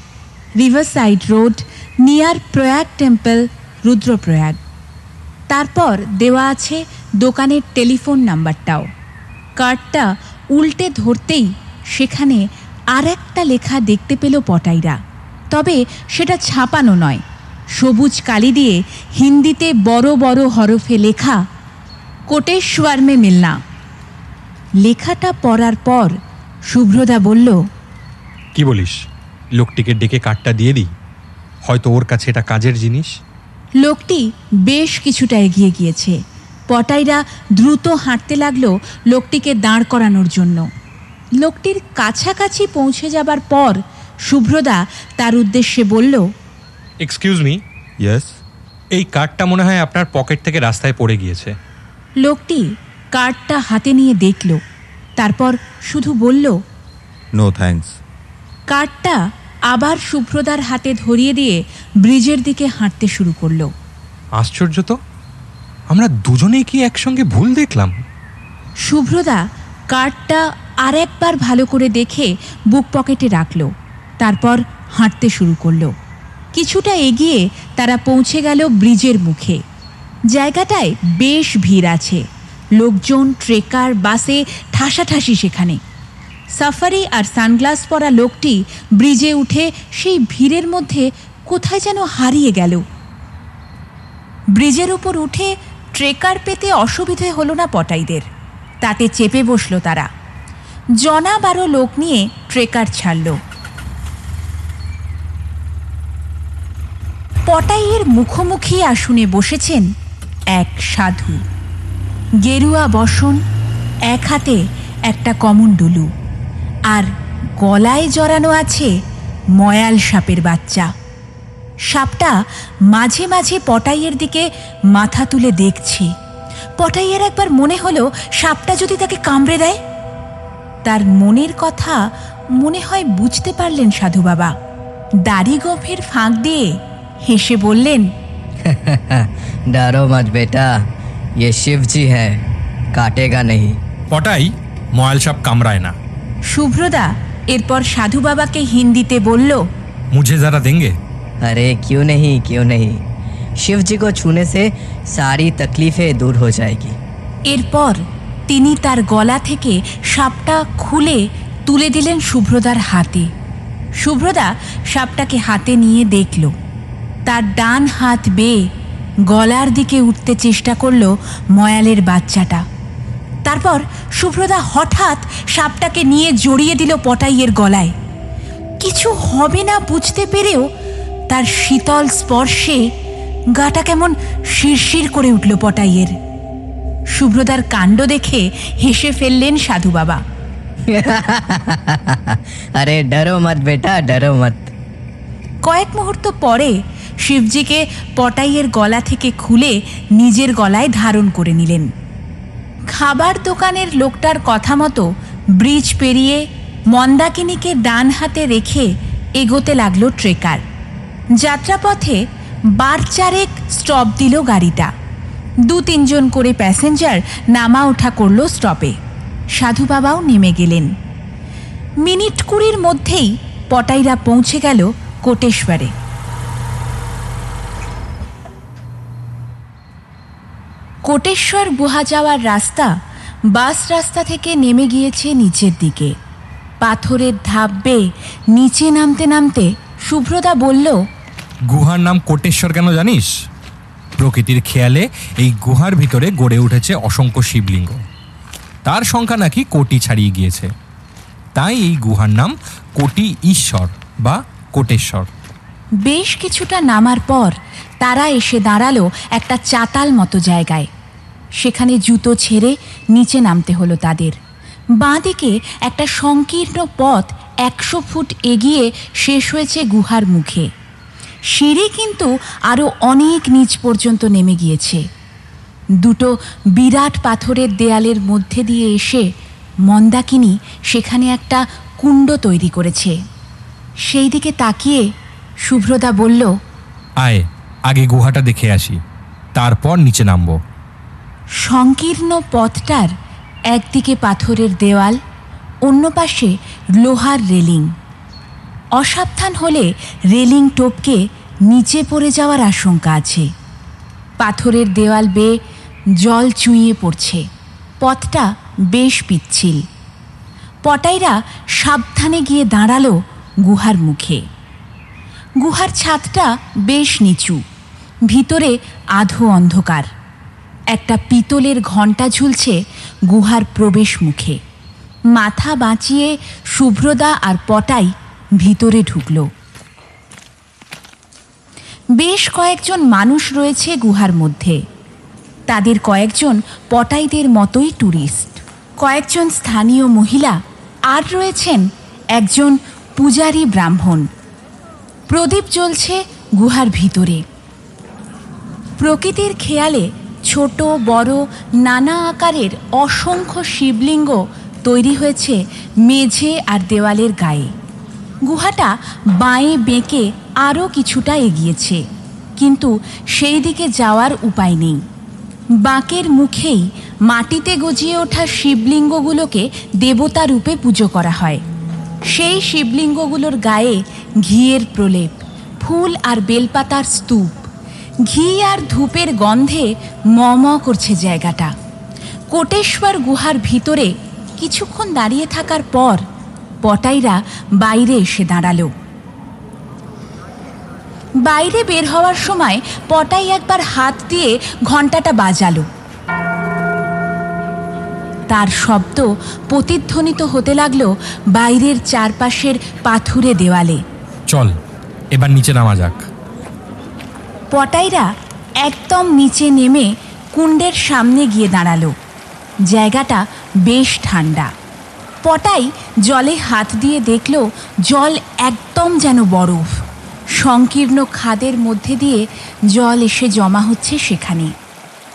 riverside road near Prayag temple Rudraprayag তারপর দেওয়া আছে দোকানের টেলিফোন নাম্বারটাও কার্ডটা উল্টে ধরতেই সেখানে আর একটা লেখা দেখতে পেল পটাইরা। তবে সেটা ছাপানো নয়। সবুজ কালি দিয়ে হিন্দিতে বড় বড় হরফে লেখা কোটেশ্বর মে মিলনা। লেখাটা পড়ার পর শুভ্রদা বলল কি বলিস? লোকটিকে ডেকে কার্ডটা দিয়ে দিই। হয়তো ওর কাছে এটা কাজের জিনিস। লোকটি বেশ কিছুটা এগিয়ে গিয়েছে। পটাইরা দ্রুত হাঁটতে লাগল লোকটিকে দাঁড় করানোর জন্য। লোকটির কাছাকাছি পৌঁছে যাবার পর শুভ্রদা তার উদ্দেশ্যে বলল এক্সকিউজ মি ইয়েস এই কার্ডটা মনে হয় আপনার পকেট থেকে রাস্তায় পড়ে গিয়েছে। লোকটি কার্ডটা হাতে নিয়ে দেখল। তারপর শুধু বলল নো থ্যাঙ্কস কার্ডটা আবার শুভ্রদার হাতে ধরিয়ে দিয়ে ব্রিজের দিকে হাঁটতে শুরু করল। আশ্চর্য তো। আমরা দুজনেই কি একসঙ্গে ভুল দেখলাম? শুভ্রদা কার্ডটা আর একবার ভালো করে দেখে বুক পকেটে রাখল তারপর হাঁটতে শুরু করল। কিছুটা এগিয়ে তারা পৌঁছে গেল ব্রিজের মুখে। জায়গাটায় বেশ ভিড় আছে লোকজন ট্রেকার বাসে ঠাসাঠাসি সেখানে। সাফারি আর সানগ্লাস পরা লোকটি ব্রিজে উঠে সেই ভিড়ের মধ্যে কোথায় যেন হারিয়ে গেল। ব্রিজের উপর উঠে ট্রেকার পেতে অসুবিধে হলো না পটাইদের। তাতে চেপে বসল তারা। জনা বারো লোক নিয়ে ট্রেকার ছাড়ল। পটাইয়ের মুখোমুখি আসনে বসেছেন এক সাধু। গেরুয়া বসন, এক হাতে একটা কমণ্ডলু। আর গলায় জড়ানো আছে ময়াল সাপের বাচ্চা সাপটা মাঝে মাঝে পটাইয়ের দিকে মাথা তুলে দেখছে পটাইয়ের একবার মনে হলো সাপটা যদি তাকে কামড়ে দেয় তার মনের কথা মনে হয় বুঝতে পারলেন সাধু বাবা দাড়ি গভের ফাঁক দিয়ে হেসে বললেন (laughs) डरो मत बेटा ये शिव जी है काटेगा नहीं পটাই ময়াল সাপ কামড়ায় না শুভ্রদা এরপর সাধু বাবাকে হিন্দিতে বলল মুঝে যারা দেঙ্গে अरे क्यों नहीं क्यों नहीं शिव जी को छूने से सारी तकलीफें दूर हो जाएगी এরপর তিনি তার গলা থেকে সাপটা খুলে তুলে দিলেন শুভ্রদার হাতে শুভ্রদা সাপটাকে হাতে নিয়ে দেখল তার ডান হাত বেয়ে গলার দিকে উঠতে চেষ্টা করলো ময়ালের বাচ্চাটা তারপর শুভ্রদা হঠাৎ সাপটাকে নিয়ে জড়িয়ে দিল পটাইয়ের গলায়। কিছু হবে না বুঝতে পেরেও তার শীতল স্পর্শে গাটা কেমন শিরশির করে উঠল পটাইয়ের। শুভ্রদার কাণ্ড দেখে হেসে ফেললেন সাধু বাবা। (laughs) আরে ডরো মত বেটা ডরো মত। কয়েক মুহূর্ত পরে শিবজিকে পটাইয়ের গলা থেকে খুলে নিজের গলায় ধারণ করে নিলেন। খাবার দোকানের লোকটার কথা মতো ব্রিজ পেরিয়ে মন্দাকিনীকে ডান হাতে রেখে এগোতে লাগল ট্রেকার। যাত্রাপথে বার চারেক স্টপ দিল গাড়িটা। দু তিনজন করে প্যাসেঞ্জার নামা ওঠা করল স্টপে। সাধু বাবাও নেমে গেলেন। মিনিট কুড়ির মধ্যেই পটাইরা পৌঁছে গেল কোটেশ্বরে। কোটেশ্বর গুহা যাওয়ার রাস্তা বাস রাস্তা থেকে নেমে গিয়েছে নিচের দিকে। পাথরের ধাপ বেয়ে নিচে নামতে নামতে শুভ্রদা বলল, গুহার নাম কোটেশ্বর কেন জানিস? প্রকৃতির খেয়ালে এই গুহার ভিতরে গড়ে উঠেছে অসংখ্য শিবলিঙ্গ। তার সংখ্যা নাকি কোটি ছাড়িয়ে গিয়েছে। তাই এই গুহার নাম কোটি ঈশ্বর বা কোটেশ্বর। বেশ কিছুটা নামার পর তারা এসে দাঁড়াল একটা চাতাল মতো জায়গায়। সেখানে জুতো ছেড়ে নিচে নামতে হলো তাদের। বাঁদিকে একটা সংকীর্ণ পথ একশো ফুট এগিয়ে শেষ হয়েছে গুহার মুখে। সিঁড়ি কিন্তু আরও অনেক নিচ পর্যন্ত নেমে গিয়েছে। দুটো বিরাট পাথরের দেয়ালের মধ্যে দিয়ে এসে মন্দাকিনী সেখানে একটা কুণ্ড তৈরি করেছে। সেই দিকে তাকিয়ে শুভ্রদা বলল আয় আগে গুহাটা দেখে আসি তারপর নিচে নামবো। সংকীর্ণ পথটার একদিকে পাথরের দেওয়াল অন্য পাশে লোহার রেলিং। অসাবধান হলে রেলিং টপকে নিচে পড়ে যাওয়ার আশঙ্কা আছে। পাথরের দেওয়াল বেয়ে জল চুইয়ে পড়ছে পথটা বেশ পিচ্ছিল। পটাইরা সাবধানে গিয়ে দাঁড়াল গুহার মুখে। গুহার ছাদটা বেশ নিচু, ভিতরে আধো অন্ধকার। একটা পিতলের ঘণ্টা ঝুলছে গুহার প্রবেশ মুখে। মাথা বাঁচিয়ে শুভ্রদা আর পটাই ভিতরে ঢুকল। বেশ কয়েকজন মানুষ রয়েছে গুহার মধ্যে। তাদের কয়েকজন পটাইদের মতোই ট্যুরিস্ট কয়েকজন স্থানীয় মহিলা আর রয়েছেন একজন পূজারী ব্রাহ্মণ। প্রদীপ জ্বলছে গুহার ভিতরে। প্রকৃতির খেয়ালে ছোট, বড়, নানা আকারের অসংখ্য শিবলিঙ্গ তৈরি হয়েছে মেঝে আর দেওয়ালের গায়ে। গুহাটা বাঁয়ে বেঁকে আরও কিছুটা এগিয়েছে, কিন্তু সেই দিকে যাওয়ার উপায় নেই। বাঁকের মুখেই মাটিতে গজিয়ে ওঠা শিবলিঙ্গগুলোকে দেবতা রূপে পুজো করা হয়। সেই শিবলিঙ্গগুলোর গায়ে ঘিয়ের প্রলেপ, ফুল আর বেলপাতার স্তূপ। ঘি আর ধূপের গন্ধে ম ম করছে জায়গাটা। কোটেশ্বর গুহার ভিতরে কিছুক্ষণ দাঁড়িয়ে থাকার পর পটাইরা বাইরে এসে দাঁড়াল। বাইরে বের হওয়ার সময় পটাই একবার হাত দিয়ে ঘন্টাটা বাজালো। তার শব্দ প্রতিধ্বনিত হতে লাগল বাইরের চারপাশের পাথুরে দেওয়ালে। চল এবার নিচে নামা যাক। পটাইরা একদম নিচে নেমে কুণ্ডের সামনে গিয়ে দাঁড়াল। জায়গাটা বেশ ঠান্ডা। পটাই জলে হাত দিয়ে দেখল জল একদম যেন বরফ। সংকীর্ণ খাদের মধ্যে দিয়ে জল এসে জমা হচ্ছে সেখানে।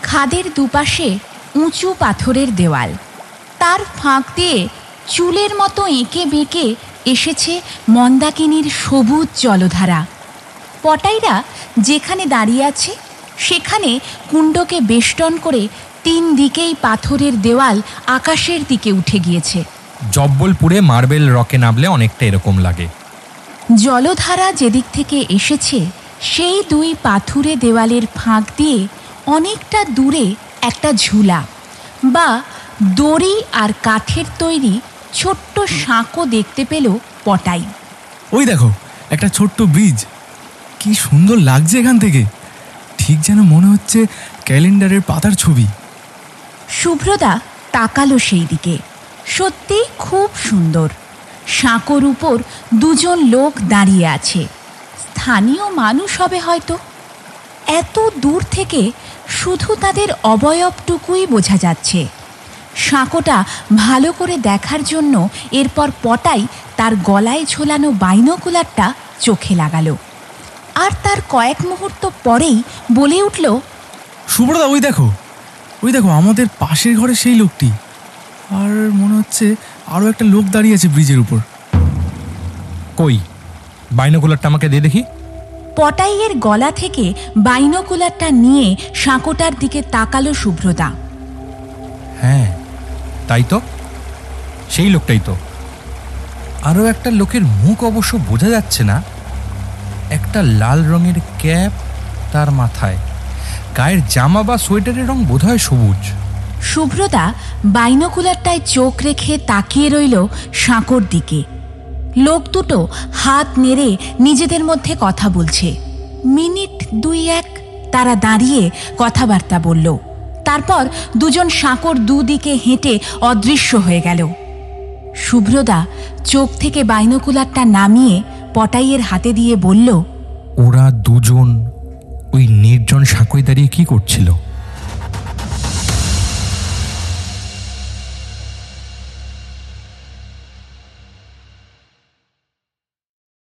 খাদের দুপাশে উঁচু পাথরের দেওয়াল। তার ফাঁক দিয়ে চুলের মতো এঁকে বেঁকে এসেছে মন্দাকিনীর সবুজ জলধারা। পটাইরা যেখানে দাঁড়িয়ে আছে সেখানে কুণ্ডকে বেষ্টন করে তিন দিকেই পাথরের দেওয়াল আকাশের দিকে উঠে গিয়েছে। জব্বলপুরে মার্বেল রকে নামলে অনেকটা এরকম লাগে। জলধারা যেদিক থেকে এসেছে সেই দুই পাথুরে দেওয়ালের ফাঁক দিয়ে অনেকটা দূরে একটা ঝুলা বা দড়ি আর কাঠের তৈরি ছোট্ট সাঁকো দেখতে পেল পটাই। ওই দেখো একটা ছোট্ট ব্রিজ। কি সুন্দর লাগছে এখান থেকে। ঠিক যেন মনে হচ্ছে ক্যালেন্ডারের পাতার ছবি। শুভ্রদা তাকালো সেই দিকে। সত্যি খুব সুন্দর। সাঁকোর উপর দুজন লোক দাঁড়িয়ে আছে। স্থানীয় মানুষ হবে হয়তো। এত দূর থেকে শুধু তাদের অবয়বটুকুই বোঝা যাচ্ছে। সাঁকোটা ভালো করে দেখার জন্য এরপর পটাই তার গলায় ঝোলানো বাইনোকুলারটা চোখে লাগালো। আর তার কয়েক মুহূর্ত পরেই বলে উঠল সুব্রতা ওই দেখো ওই দেখো আমাদের পাশের ঘরে সেই লোকটি। আর মনে হচ্ছে আরও একটা লোক দাঁড়িয়ে আছে ব্রিজের উপর। কই? বাইনোকুলারটা আমাকে দিয়ে দেখি। পটাইয়ের গলা থেকে বাইনোকুলারটা নিয়ে সাঁকোটার দিকে তাকালো শুভ্রদা হ্যাঁ তাই তো? সেই লোকটাই তো। আরও একটা লোকের মুখ অবশ্য বোঝা যাচ্ছে না। একটা লাল রঙের ক্যাপ তার মাথায়। গায়ের জামা বা সোয়েটারের রং বোধহয় সবুজ। শুভ্রদা বাইনোকুলারটায় চোখ রেখে তাকিয়ে রইল সাঁকোর দিকে। লোক দুটো হাত নেড়ে নিজেদের মধ্যে কথা বলছে। মিনিট দুই এক তারা দাঁড়িয়ে কথাবার্তা বলল। তারপর দুজন সাঁকর দুদিকে হেঁটে অদৃশ্য হয়ে গেল। শুভ্রদা চোখ থেকে বাইনকুলারটা নামিয়ে পটাইয়ের হাতে দিয়ে বলল, ওরা দুজন ওই নির্জন সাঁকোয় দাঁড়িয়ে কি করছিল?